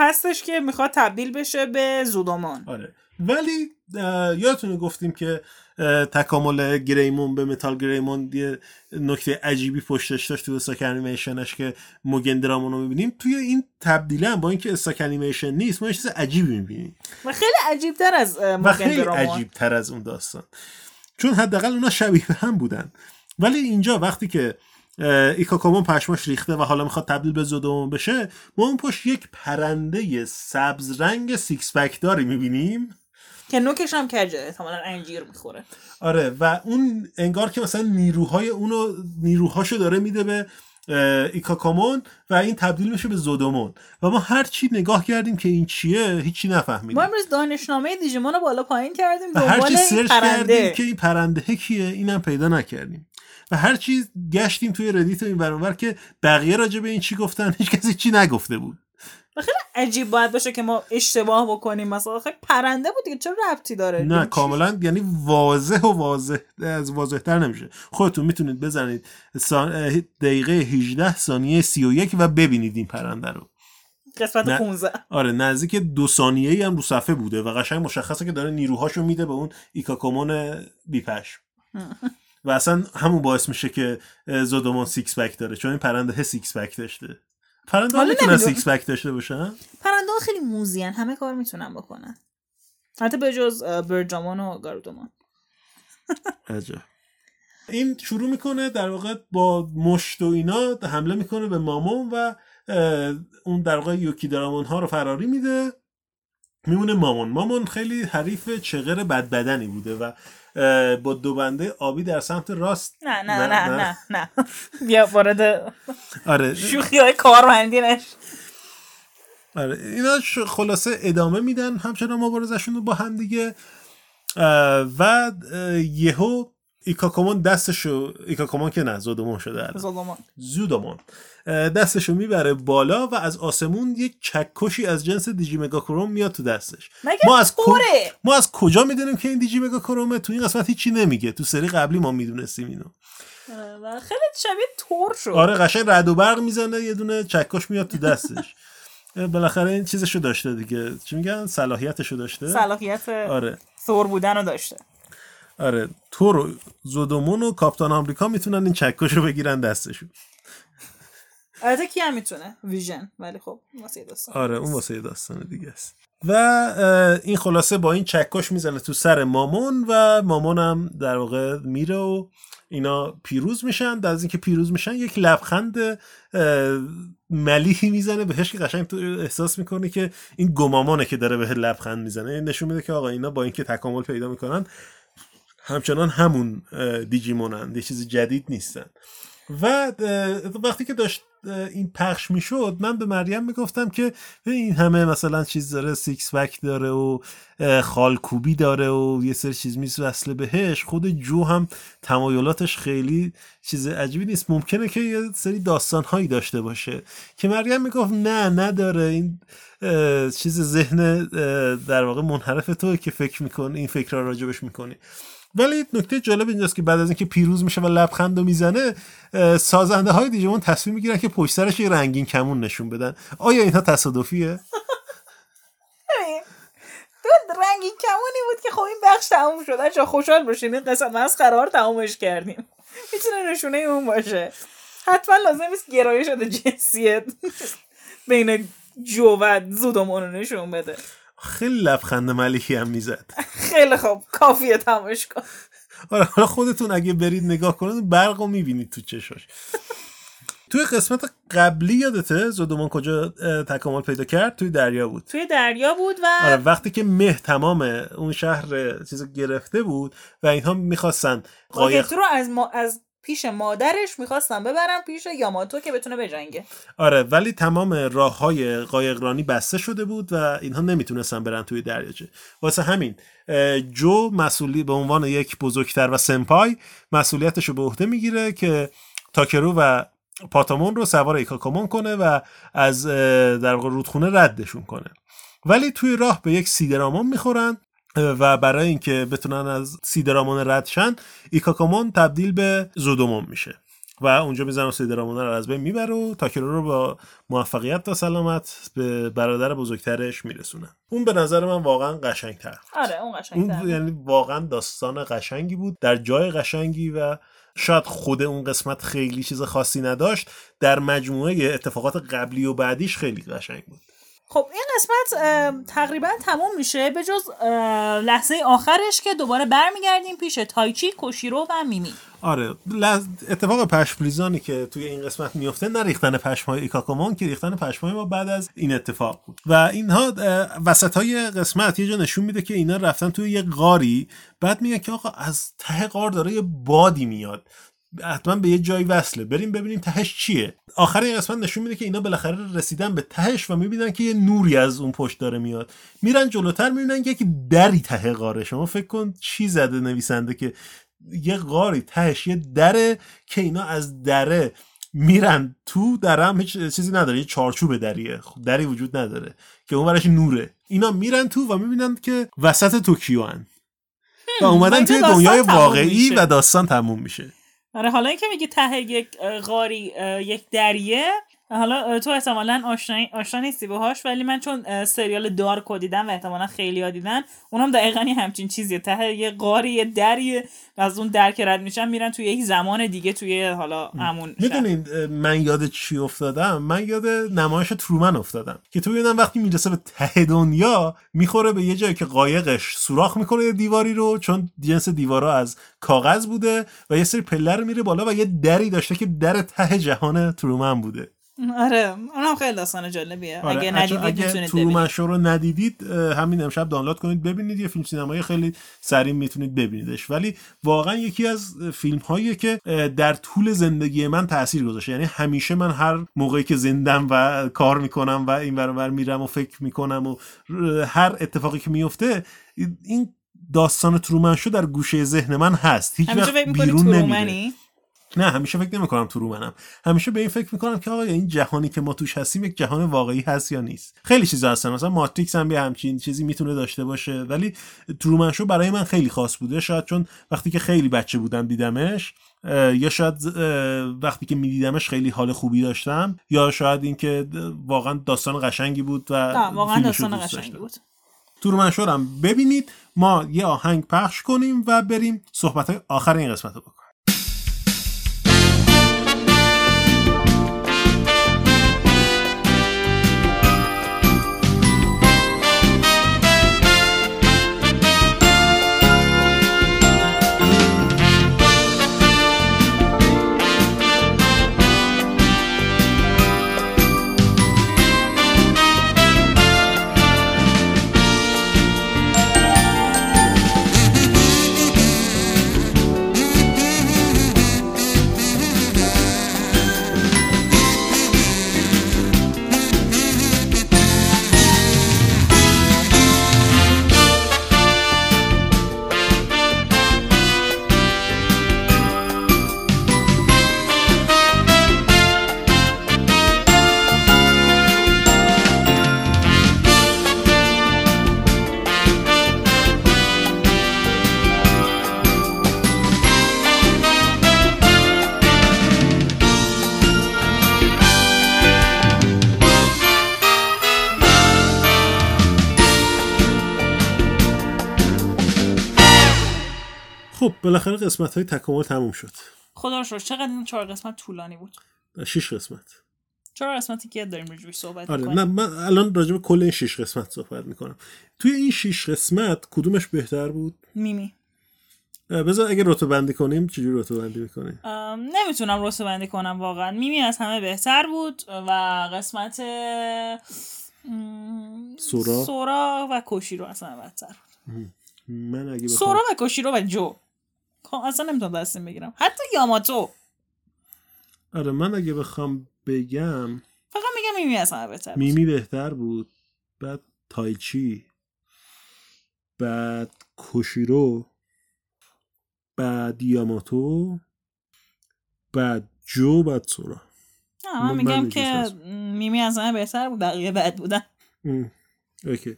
هستش که می‌خواد تبدیل بشه به زودومون آره. ولی یادتونه گفتیم که تکامل گریمون به متال گریمون یه نکته عجیبی پشتش داشت تو stock animation ش که موگن درامون رو می‌بینیم. توی این تبدیله هم با اینکه stock animation نیست ما یه چیز عجیبی می‌بینیم. و خیلی عجیب تر از اه، و موگن خیلی. عجیب تر از اون داستان. چون حداقل اونا شبیه به هم بودن. ولی اینجا وقتی که اه، ایکاکامون پشماش ریخته و حالا می‌خواد تبدیل به زودومون بشه ما اون پشت یک پرنده سبز رنگ six pack داری می‌بینیم؟ که نوکش هم کجه احتمالا انجیر می‌خوره. آره و اون انگار که مثلا نیروهای اونو نیروهاشو داره میده به ایکاکامون و این تبدیل میشه به زودومون و ما هر چی نگاه کردیم که این چیه هیچی نفهمیدیم. ما امروز دانشنامه دیجیمون رو بالا پایین کردیم و هر چی سرچ کردیم که این پرنده کیه اینم پیدا نکردیم. و هر چی گشتیم توی ردیت و این برانور که بقیه راجع به این چی گفتن هیچ کسی چی نگفته بود. عجیب باید باشه که ما اشتباه بکنیم. مثلا خیلی پرنده بود دیگه چه ربطی داره؟ نه یعنی؟ کاملا یعنی واضح و واضح از واضحتر نمیشه. خودتون می‌تونید بزنید دقیقه 18 ثانیه 31 و ببینید این پرنده رو. قسمت نه. 15 آره نزدیک دو ثانیه هم رو صفحه بوده و قشنگ مشخصه که داره نیروهاشو میده به اون ایکاکومون بیپش و اصلا همون باعث میشه که زودومون six pack داره چون این پرنده six pack داشته. پرنده ها می‌تونن. six pack داشته باشن؟ پرنده ها خیلی موزیان همه کار می‌تونن بکنن. حتی به جز برجامان و گارودومان عجب. این شروع می‌کنه در واقع با مشت و اینا حمله می‌کنه به مامون و اون در واقع یوکی درامون ها رو فراری میده. میمونه مامون. مامون خیلی حریف چغر بدبدنی بوده و با دو بنده آبی در سمت راست. نه نه نه نه نه. [LAUGHS] بیا وارد آره. شوخی های کارمندی نش. آره اینا خلاصه ادامه میدن. همچنان مبارزشون رو با هم دیگه و یهو ایکاکومون دستشو ایکاکومون که نه زودومون شده زودومون اه، دستشو می‌بره بالا و از آسمون یک چکشی از جنس دیجی مگاکروم میاد تو دستش. ما از, کو- ما از کجا می‌دونیم که این دیجی مگاکرومه تو این قسمت هیچی نمیگه. تو سری قبلی ما می‌دونستیم اینو. و خیلی شبیه تور شد. آره قشنگ رد و برق می‌زنه یه دونه چکش میاد تو دستش. بالاخره این چیزشو داشته دیگه. چی میگن؟ صلاحیتشو داشته. صلاحیت آره. ثور بودن رو داشته. آره تو رو زودومون و کاپتان آمریکا می‌تونن این چکش رو بگیرن دستشون. البته کی هم می‌تونه؟ ویژن. ولی خب واسه داستان. آره اون واسه داستان دیگه است. و این خلاصه با این چکش می‌زنه تو سر مامون و مامون هم در واقع میره و اینا پیروز میشن. در از اینکه پیروز میشن یک لبخند ملیحی می‌زنه. بهش که قشنگ تو احساس می‌کنه که این گمامانه که داره به لبخند می‌زنه. این نشون میده که آقا اینا با اینکه تکامل پیدا می‌کنن همچنان همون دیجیمونن یه چیز جدید نیستن. و وقتی که داشت این پخش می‌شد من به مریم می‌گفتم که این همه مثلا چیز داره سیکس بک داره و خالکوبی داره و یه سری چیز میز وصله بهش. خود جو هم تمایلاتش خیلی چیز عجیبی نیست. ممکنه که یه سری داستان هایی داشته باشه. که مریم می‌گفت نه نداره. این چیز ذهن در واقع منحرف تو که فکر می‌کنی این فکر را راجبش می‌کنی. ولی نکته جالب اینجاست که بعد از اینکه پیروز میشه و لبخند و می‌زنه سازنده های دیجیمون تصمیم می‌گیرن که پشت سرش رنگین کمون نشون بدن. آیا اینها تصادفیه؟ رنگین کمونی بود که خب این بخش تموم شده چون خوشحال باشین. این قسمت از قرار تمومش کردیم. می‌تونه نشونه اون باشه. حتما لازم نیست گرایش شده جنسیت بین جو و زودمون نشون بده. خیلی لبخند ملیکی هم می‌زد. خیلی خوب. کافیه تماش کن. آره حالا خودتون اگه برید نگاه کنید برق رو می‌بینید تو چشاش. توی قسمت قبلی یادته زودمان کجا تکامل پیدا کرد؟ توی دریا بود. توی دریا بود و آره وقتی که مه تمام اون شهر چیز گرفته بود و اینها می‌خواستن قایق رو از ما از پیش مادرش می‌خواستم ببرم پیش یاماتو که بتونه بجنگه. آره ولی تمام راه های قایقرانی بسته شده بود و اینها نمی‌تونستن برن توی دریاچه. واسه همین جو مسئولی به عنوان یک بزرگتر و سمپای مسئولیتش رو به عهده می‌گیره که تاکرو و پاتامون رو سوار ایکاکامون کنه و از در واقع رودخونه ردشون کنه. ولی توی راه به یک سیدرامان می‌خورن و برای اینکه بتونن از سیدرامون رد شن ایکاکامون تبدیل به زودومون میشه و اونجا می‌زنن سیدرامون رو از بین می‌بره و تاکرو رو با موفقیت تا سلامت به برادر بزرگترش میرسونن اون به نظر من واقعا قشنگتر. آره اون قشنگتر. اون یعنی واقعا داستان قشنگی بود در جای قشنگی و شاید خود اون قسمت خیلی چیز خاصی نداشت در مجموعه اتفاقات قبلی و بعدیش خیلی قشنگ بود. خب این قسمت تقریبا تموم میشه. به جز لحظه آخرش که دوباره برمیگردیم پیش تایچی کوشیرو و میمی. آره اتفاق پشمریزانی که توی این قسمت میفته نه ریختن پشمای ایکاکومون که ریختن پشمای ما بعد از این اتفاق بود. و اینها وسط های قسمت یه جا نشون میده که اینا رفتن توی یه غاری. بعد میگه که آقا از ته غار داره یه بادی میاد. حتما به یه جایی وصله. بریم ببینیم تهش چیه. آخر این قسمت نشون میده که اینا بالاخره رسیدن به تهش و می‌بینن که یه نوری از اون پشت داره میاد. میرن جلوتر می‌بینن که یکی دری ته غاره. شما فکر کن چی زده نویسنده که یه غاری تهش یه دره که اینا از دره میرن تو درم هیچ چیزی نداره. یه چارچوب دریه. خب دری وجود نداره که اون ورش نوره. اینا میرن تو و می‌بینن که وسط توکیو و [LAUGHS] اومدن توی دنیای واقعی و داستان تموم میشه. آره حالا اینکه میگی ته یک غاری یک دریه حالا تو احتمالا آشنا آشنا نیستی باهاش ولی من چون سریال دارکو دیدم و احتمالا خیلی ها دیدن اونم دقیقا همچین چیزیه. ته یه قاری یه دری از اون در که رد میشن میرن توی یک زمان دیگه توی حالا همون می‌دونید من یاد چی افتادم؟ من یاد نمایش ترومن افتادم که توی اونم وقتی می‌رسه به ته دنیا می‌خوره به یه جایی که قایقش سوراخ می‌کنه یه دیواری رو چون جنس دیوارا از کاغذ بوده و یه سری پلر میره بالا و یه دری داشته که در ته جهان ترومن بوده. آره اونم خیلی داستان جالبیه. آره. اگه ندیدید اگه می‌تونید ببینید. رو ندیدید همین امشب دانلود کنید ببینید یه فیلم سینمایی خیلی سریع می‌تونید ببینیدش. ولی واقعا یکی از فیلم هایی که در طول زندگی من تاثیر گذاشته. یعنی همیشه من هر موقعی که زندم و کار می‌کنم و این ور میرم و فکر می‌کنم و هر اتفاقی که میفته این داستان ترومن شو در گوشه ذهن من هست. هیچ وقت بیرون نمیره. نه همیشه فکر نمی‌کنم تو رو منم. همیشه به این فکر می‌کنم که آقا این جهانی که ما توش هستیم یک جهان واقعی هست یا نیست؟ خیلی چیزا هستن. مثلا ماتریکس هم یه همچین چیزی می‌تونه داشته باشه ولی ترومن شو برای من خیلی خاص بوده. شاید چون وقتی که خیلی بچه بودم دیدمش یا شاید وقتی که میدیدمش خیلی حال خوبی داشتم یا شاید اینکه واقعا داستان قشنگی بود و واقعا داستان قشنگی بود. تورمن شورم ببینید. ما یه آهنگ پخش کنیم و بریم صحبت های آخر این قسمت رو بالاخره قسمت های تکامل تموم شد. خدا رو شکر چقدر این چهار قسمت طولانی بود؟ شش قسمت. چهار قسمتی که داریم روش صحبت آره می‌کنیم. نه من الان راجع به کل این شش قسمت صحبت می‌کنم. توی این شش قسمت کدومش بهتر بود؟ میمی. بذار اگه رتبه بندی کنیم چجوری رتبه بندی می‌کنیم نمی‌تونم رتبه بندی کنم واقعا. میمی از همه بهتر بود و قسمت سورا؟ سورا و کوشیرو از همه بدتر من اگه بخوام سورا و کوشیرو و جو. اصلا نمی‌تونم دستیم بگیرم. حتی یاماتو. آره من اگه بخوام بگم فقط میگم میمی از همه بهتر بود. میمی بهتر بود بعد تایچی بعد کوشیرو بعد یاماتو بعد جو بعد سورا. نه من من- میگم من که میمی از همه بهتر بود بقیه بد بودن. اوکی.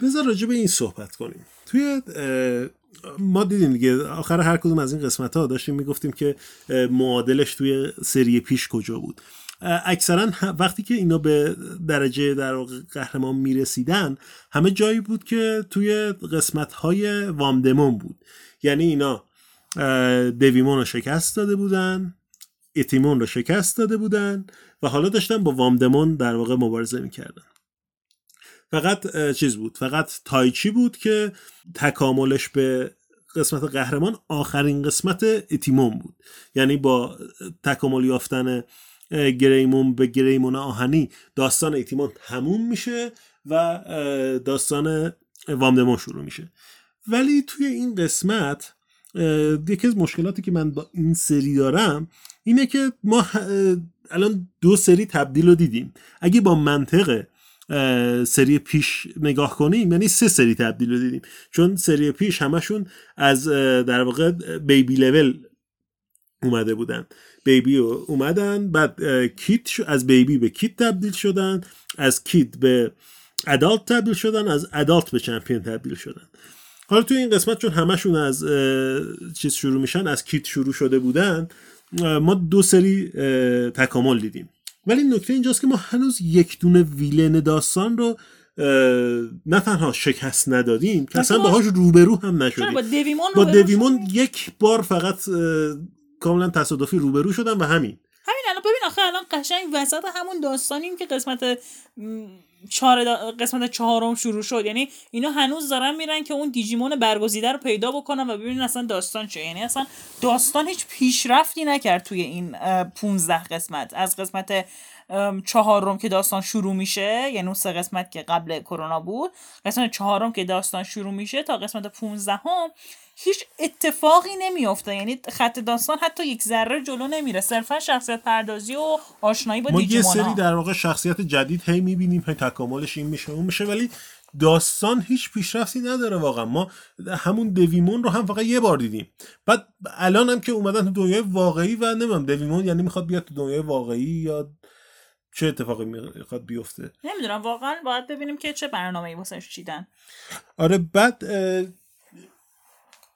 بذار راجع به این صحبت کنیم. توی ما دیدیم دیگه آخر هر کدوم از این قسمت ها داشتیم می‌گفتیم که معادلش توی سری پیش کجا بود. اکثرا وقتی که اینا به درجه در قهرمان می‌رسیدن همه جایی بود که توی قسمت های وامدمون بود. یعنی اینا دویمون رو شکست داده بودن اتیمون رو شکست داده بودن و حالا داشتن با وامدمون در واقع مبارزه می‌کردن. فقط چیز بود فقط تایچی بود که تکاملش به قسمت قهرمان آخرین قسمت اتیمون بود. یعنی با تکامل یافتن گریمون به گریمون آهنی داستان اتیمون تموم میشه و داستان وامدمون شروع میشه. ولی توی این قسمت یکی از مشکلاتی که من با این سری دارم اینه که ما الان دو سری تبدیل رو دیدیم. اگه با منطق اه، سری پیش نگاه کنیم. یعنی سه سری تبدیل رو دیدیم. چون سری پیش همشون از در واقع بیبی لول اومده بودن. بیبی اومدن بعد کیت از بیبی به کیت تبدیل شدن از کیت به ادالت تبدیل شدن از ادالت به چمپیون تبدیل شدن. حالا توی این قسمت چون همشون از چیز شروع میشن از کیت شروع شده بودن ما دو سری تکامل دیدیم. ولی نکته اینجاست که ما هنوز یک دونه ویلن داستان رو نه تنها شکست ندادیم که اصلا باهاش روبرو هم نشدیم با دویمون با؟ دویمون یک بار فقط کاملا تصادفی روبرو شدن و همین همین الان ببین آخه الان قشنگ وسط همون داستانیم که قسمت چهار قسمت چهارم شروع شد. یعنی اینا هنوز دارن میرن که اون دیجیمون برگزیده رو پیدا بکنن و ببینن اصلا داستان چه یعنی اصلا داستان هیچ پیشرفتی نکرد توی این اه، 15 قسمت. از قسمت چهارم که داستان شروع میشه یعنی اون سه قسمت که قبل کرونا بود قسمت چهارم که داستان شروع میشه تا قسمت 15 هم هیچ اتفاقی نمیافته. یعنی خط داستان حتی یک ذره جلو نمیره. صرفا شخصیت پردازی و آشنایی با ما یه سری در واقع شخصیت جدید هی می‌بینیم هی تکاملش این میشه اون میشه ولی داستان هیچ پیشرفتی نداره واقعا. ما همون دویمون رو هم فقط یه بار دیدیم. بعد الان هم که اومدن تو دنیای واقعی و نمی‌دونم دویمون یعنی می‌خواد بیاد تو دنیای واقعی یا چه اتفاقی می‌خواد بیفته؟ نمی‌دونم واقعا باید ببینیم که چه برنامه ای واسش چیدن. آره بعد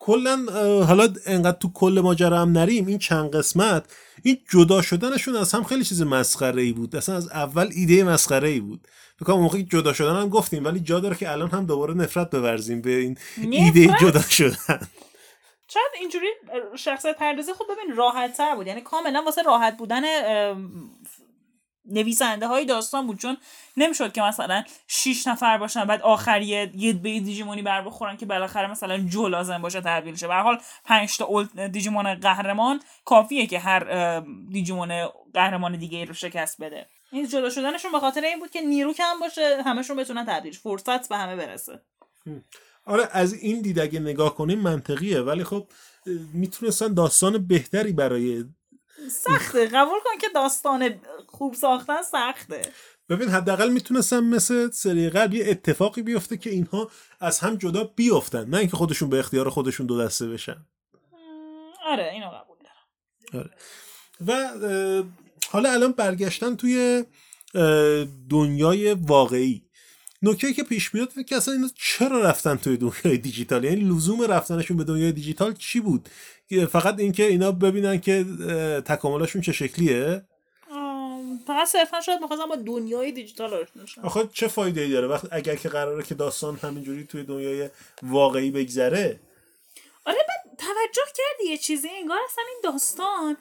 کلا حالا انقدر تو کل ماجرا هم نریم این چند قسمت این جدا شدنشون از هم خیلی چیز مسخره ای بود. اصلا از اول ایده مسخره ای بود موقعی که جدا شدن هم گفتیم ولی جا داره که الان هم دوباره نفرت بورزیم به این ایده نفرت؟ جدا شدن. شاید اینجوری شخصیت پردازی خب ببین راحت تر بود. یعنی کاملا واسه راحت بودن نویسنده های داستان بود. چون نمی‌شد که مثلا 6 نفر باشن بعد آخری یه به دیجیمونی بر بخورن که بالاخره مثلا جو لازم باشه تبدیل شه. به حال 5 تا دیجیمون قهرمان کافیه که هر دیجیمون قهرمان دیگه رو شکست بده. این جدا شدنشون به خاطر این بود که نیرو کم باشه همشون بتونن تبدیل. فرصت به همه برسه. آره از این دید اگه نگاه کنیم منطقیه. ولی خب می‌تونستن داستان بهتری برای سخته. قبول کن که داستان خوب ساختن سخته. ببین حداقل می‌تونستن مثل سری قبل یه اتفاقی بیفته که اینها از هم جدا بیفتن نه اینکه خودشون به اختیار خودشون دو دسته بشن. آره اینو قبول دارم. آره. و حالا الان برگشتن توی دنیای واقعی. نکته که پیش میاد که اصلا اینا چرا رفتن توی دنیای دیجیتال؟ یعنی لزوم رفتنشون به دنیای دیجیتال چی بود؟ فقط اینکه اینا ببینن که تکاملشون چه شکلیه. فقط صرفا شاید می‌خواستم با دنیای دیجیتال آشنا شم. آخه چه فایده ای داره؟ وقت اگر که قراره که داستان همینجوری توی دنیای واقعی بگذره. آره بعد توجه کردی یه چیزی انگار اصلا این داستان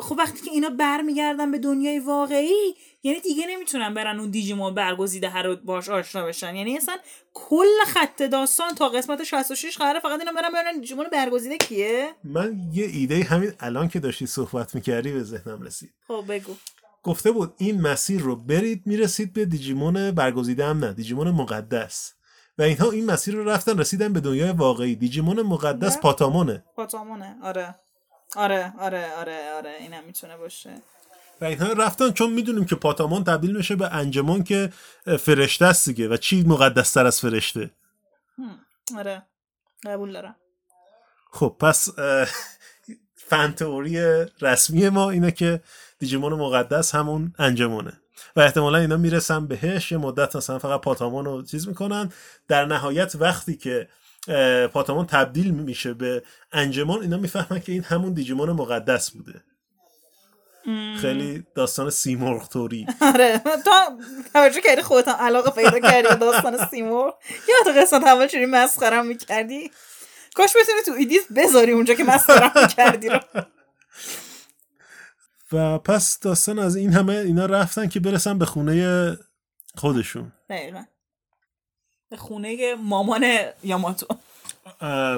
خب وقتی که اینا برمیگردن به دنیای واقعی یعنی دیگه نمی‌تونن برن اون دیجیمون برگزیده هر باش آشنا بشن. یعنی اصلا کل خط داستان تا قسمت 66 قراره فقط اینا برن ببینن دیجیمون برگزیده کیه؟ من یه ایده همین الان که داشتی صحبت می‌کردی به ذهنم رسید. خب بگو. گفته بود این مسیر رو برید می‌رسید به دیجیمون برگزیده هم نه دیجیمون مقدس. و اینها این مسیر رو رفتن رسیدن به دنیای واقعی. دیجیمون مقدس نه. پاتامونه. پاتامونه آره. آره آره آره آره اینم می‌تونه باشه. و اینها رفتن چون می‌دونیم که پاتامون تبدیل میشه به انجمن که فرشته است دیگه. و چی مقدس تر از فرشته. آره قبول دارم. خب پس اه، فن تئوری رسمی ما اینه که دیجیمون مقدس همون انجمونه و احتمالا اینا می‌رسن بهش یه مدت مثلا فقط پاتامون رو چیز می‌کنن. در نهایت وقتی که پاتامون تبدیل میشه به انجمن اینا می‌فهمن که این همون دیجیمون مقدس بوده. خیلی داستان سیمرغ توری [LAUGHS] آره تو توجه کردی خودت علاقه پیدا کردی داستان سیمور یا تو قسمت اول چوری مسخرم می‌کردی؟ کاش بتونی تو ایدیت بذاری اونجا که مسخرم می‌کردی رو. [LAUGHS] و پس داستان از این همه اینا رفتن که برسن به خونه خودشون. دقیقا. به خونه مامان یاماتو.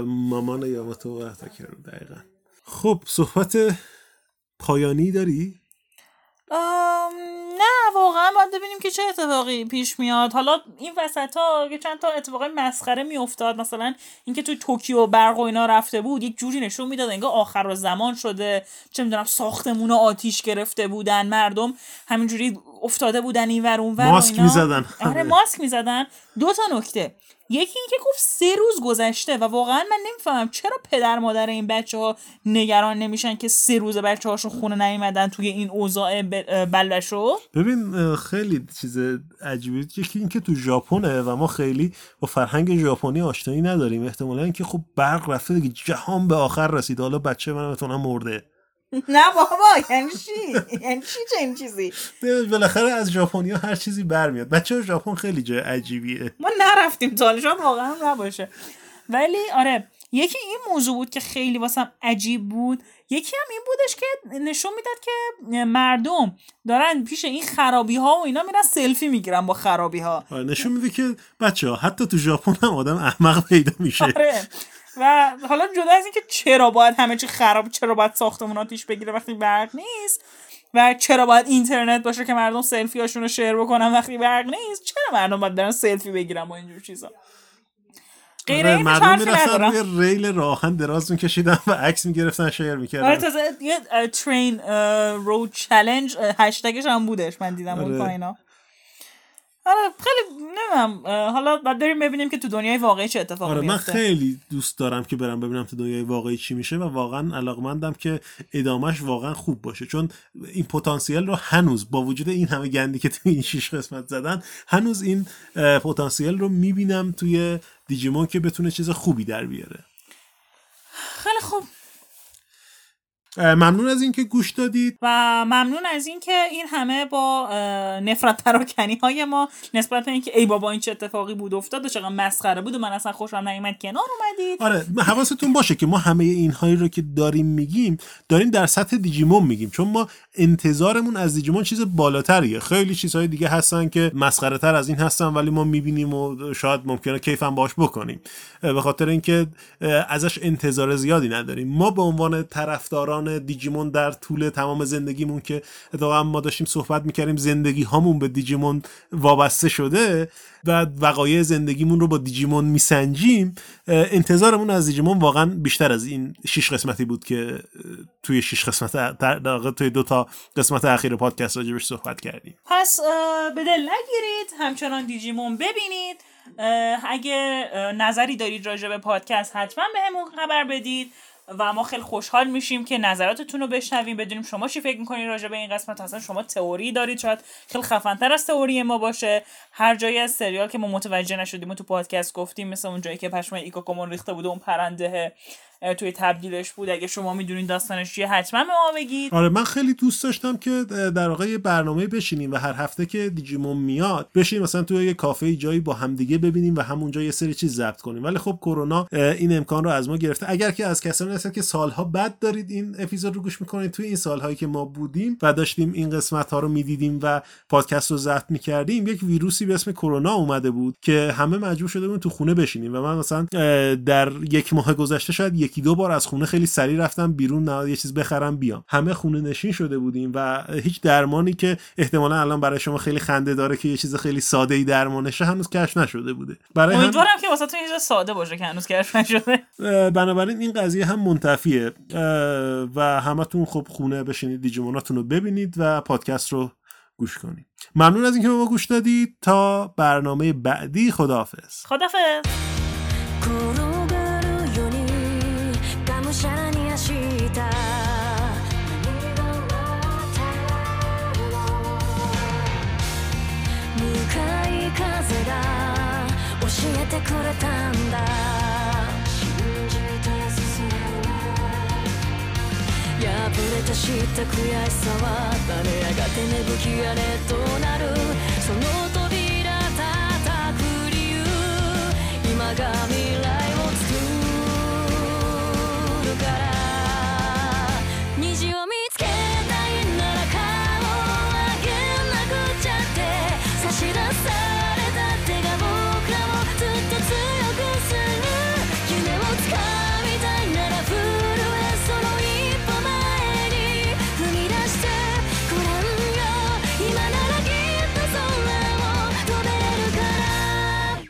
مامان یاماتو و اتاکرو دقیقا. خب صحبت پایانی داری؟ آم، نه واقعا باید ببینیم که چه اتفاقی پیش میاد. حالا این وسط ها یه چند تا اتفاق مسخره میافتاد. مثلا اینکه توی توکیو برق و اینا رفته بود یک جوری نشون می‌داد انگار آخر و زمان شده. چه می‌دونم ساختمون آتیش گرفته بودن مردم. همینجوری افتاده بودن این ور اون ور ماسک. می‌زدن. آره ماسک می‌زدن. دو تا نکته. یکی اینکه گفت سه روز گذشته و واقعا من نمی‌فهمم چرا پدر مادر این بچه ها نگران نمیشن که سه روز بچه هاشون خونه نیومدن توی این اوضاع بلشو؟ ببین خیلی چیز عجیبی یکی اینکه تو ژاپنه و ما خیلی با فرهنگ ژاپنی آشنایی نداریم. احتمالا اینکه خب برق رفته دیگه جهان به آخر رسید. حالا بچه من بتونم مرده. [LAUGHS] نه بابا یعنی چی؟ یعنی چی چنین چیزی؟ بالاخره از ژاپنیا هر چیزی برمیاد. بچه ژاپن خیلی جای عجیبیه. ما نرفتیم تا واقعا نباشه. ولی آره یکی این موضوع بود که خیلی واسم عجیب بود. یکی هم این بودش که نشون می‌داد که مردم دارن پیش این خرابی ها و اینا میرن سلفی می‌گیرن با خرابی ها آره نشون میده که بچه ها حتی تو ژاپن هم آدم احمق پیدا میشه. آره. و حالا جدا از اینکه چرا باید همه چی خراب چرا باید ساختمون آتیش بگیره وقتی برق نیست؟ و چرا باید اینترنت باشه که مردم سلفی هاشون رو share بکنن وقتی برق نیست؟ چرا مردم باید برن سلفی بگیرن با اینجور چیزا؟ غیر آره، این مردم می‌رفتن روی ریل راه‌آهن دراز میکشیدن و عکس می‌گرفتن share آره می‌کردن تازه یه train road challenge هشتگش هم بودش. من دیدم اون آره. پایینا آره خیلی نمی‌دونم حالا بعد بریم ببینیم که تو دنیای واقعی چه اتفاقی آره من خیلی دوست دارم که برم ببینم تو دنیای واقعی چی میشه و واقعا علاقمندم که ادامش واقعا خوب باشه. چون این پتانسیل رو هنوز با وجود این همه گندی که تو این شیش قسمت زدن هنوز این پتانسیل رو می‌بینم توی دیجیمون که بتونه چیز خوبی در بیاره. خیلی خوب. ممنون از اینکه گوش دادید. و ممنون از اینکه این همه با نفرت پراکنی های ما نسبت به اینکه ای بابا این چه اتفاقی بود افتاد و چقدر مسخره بود و من اصلا خوشم نیومد کنار اومدید. آره حواستون باشه که ما همه اینهایی رو که داریم میگیم داریم در سطح دیجیمون میگیم. چون ما انتظارمون از دیجیمون چیز بالاتریه. خیلی چیزهای دیگه هستن که مسخره تر از این هستن ولی ما می‌بینیم و شاید ممکنه کیفم باش بکنیم. به خاطر اینکه ازش انتظار زیادی نداریم. ما به عنوان طرفداران دیجیمون در طول تمام زندگیمون که اتفاقا ما داشتیم صحبت می‌کردیم زندگی هامون به دیجیمون وابسته شده و وقایع زندگیمون رو با دیجیمون میسنجیم انتظارمون از دیجیمون واقعا بیشتر از این شش قسمتی بود که توی شش قسمت در توی دو تا قسمت اخیر پادکست راجبش صحبت کردیم. پس به دل نگیرید همچنان دیجیمون ببینید. اگه نظری دارید راجع به پادکست حتما به همون خبر بدید. و ما خیلی خوشحال میشیم که نظراتتون رو بشنویم بدونیم شما چی فکر می‌کنید راجع به این قسمت. اصلا شما تئوری دارید شاید خیلی خفنتر از تئوری ما باشه. هر جایی از سریال که ما متوجه نشدیم و تو پادکست گفتیم مثل اون جایی که پشمای ایکوکومون ریخته بوده اون پرنده توی تبدیلش بود. اگه شما می‌دونید داستانش چیه حتما به ما بگید. آره من خیلی دوست داشتم که در واقع برنامه بشینیم و هر هفته که دیجیمون میاد بشینیم مثلا توی یه کافه جایی با همدیگه ببینیم و همونجا یه سری چیز ضبط کنیم. ولی خب کرونا این امکان رو از ما گرفته. اگر که از کسانی هستن که سالها بعد دارید این اپیزود رو گوش می‌کنید توی این سالهایی که ما بودیم و داشتیم این قسمت ها رو می‌دیدیم و پادکست رو ضبط می‌کردیم یک ویروسی به اسم کرونا اومده بود که همه مجبور شده بودن تو خونه بشینیم. و من مثلا در یک ماه گذشته شاید یکی دو بار از خونه خیلی سریع رفتم بیرون نه یه چیز بخرم بیام. همه خونه نشین شده بودیم و هیچ درمانی که احتمالا الان برای شما خیلی خنده داره که یه چیز خیلی ساده ای درمانشه هنوز کشف نشده بوده. برای امیدوارم هم... که واسه تو چیز ساده باشه که هنوز کشف نشده. بنابراین این قضیه هم منتفیه. و همتون خب خونه بشینید دیجیموناتون رو ببینید و پادکست رو گوش کنید. ممنون از اینکه به ما گوش دادید. تا برنامه بعدی خداحافظ. خداحافظ. 破れた知った悔しさは誰やがて芽吹き荒れとなる。その扉叩く理由。今が見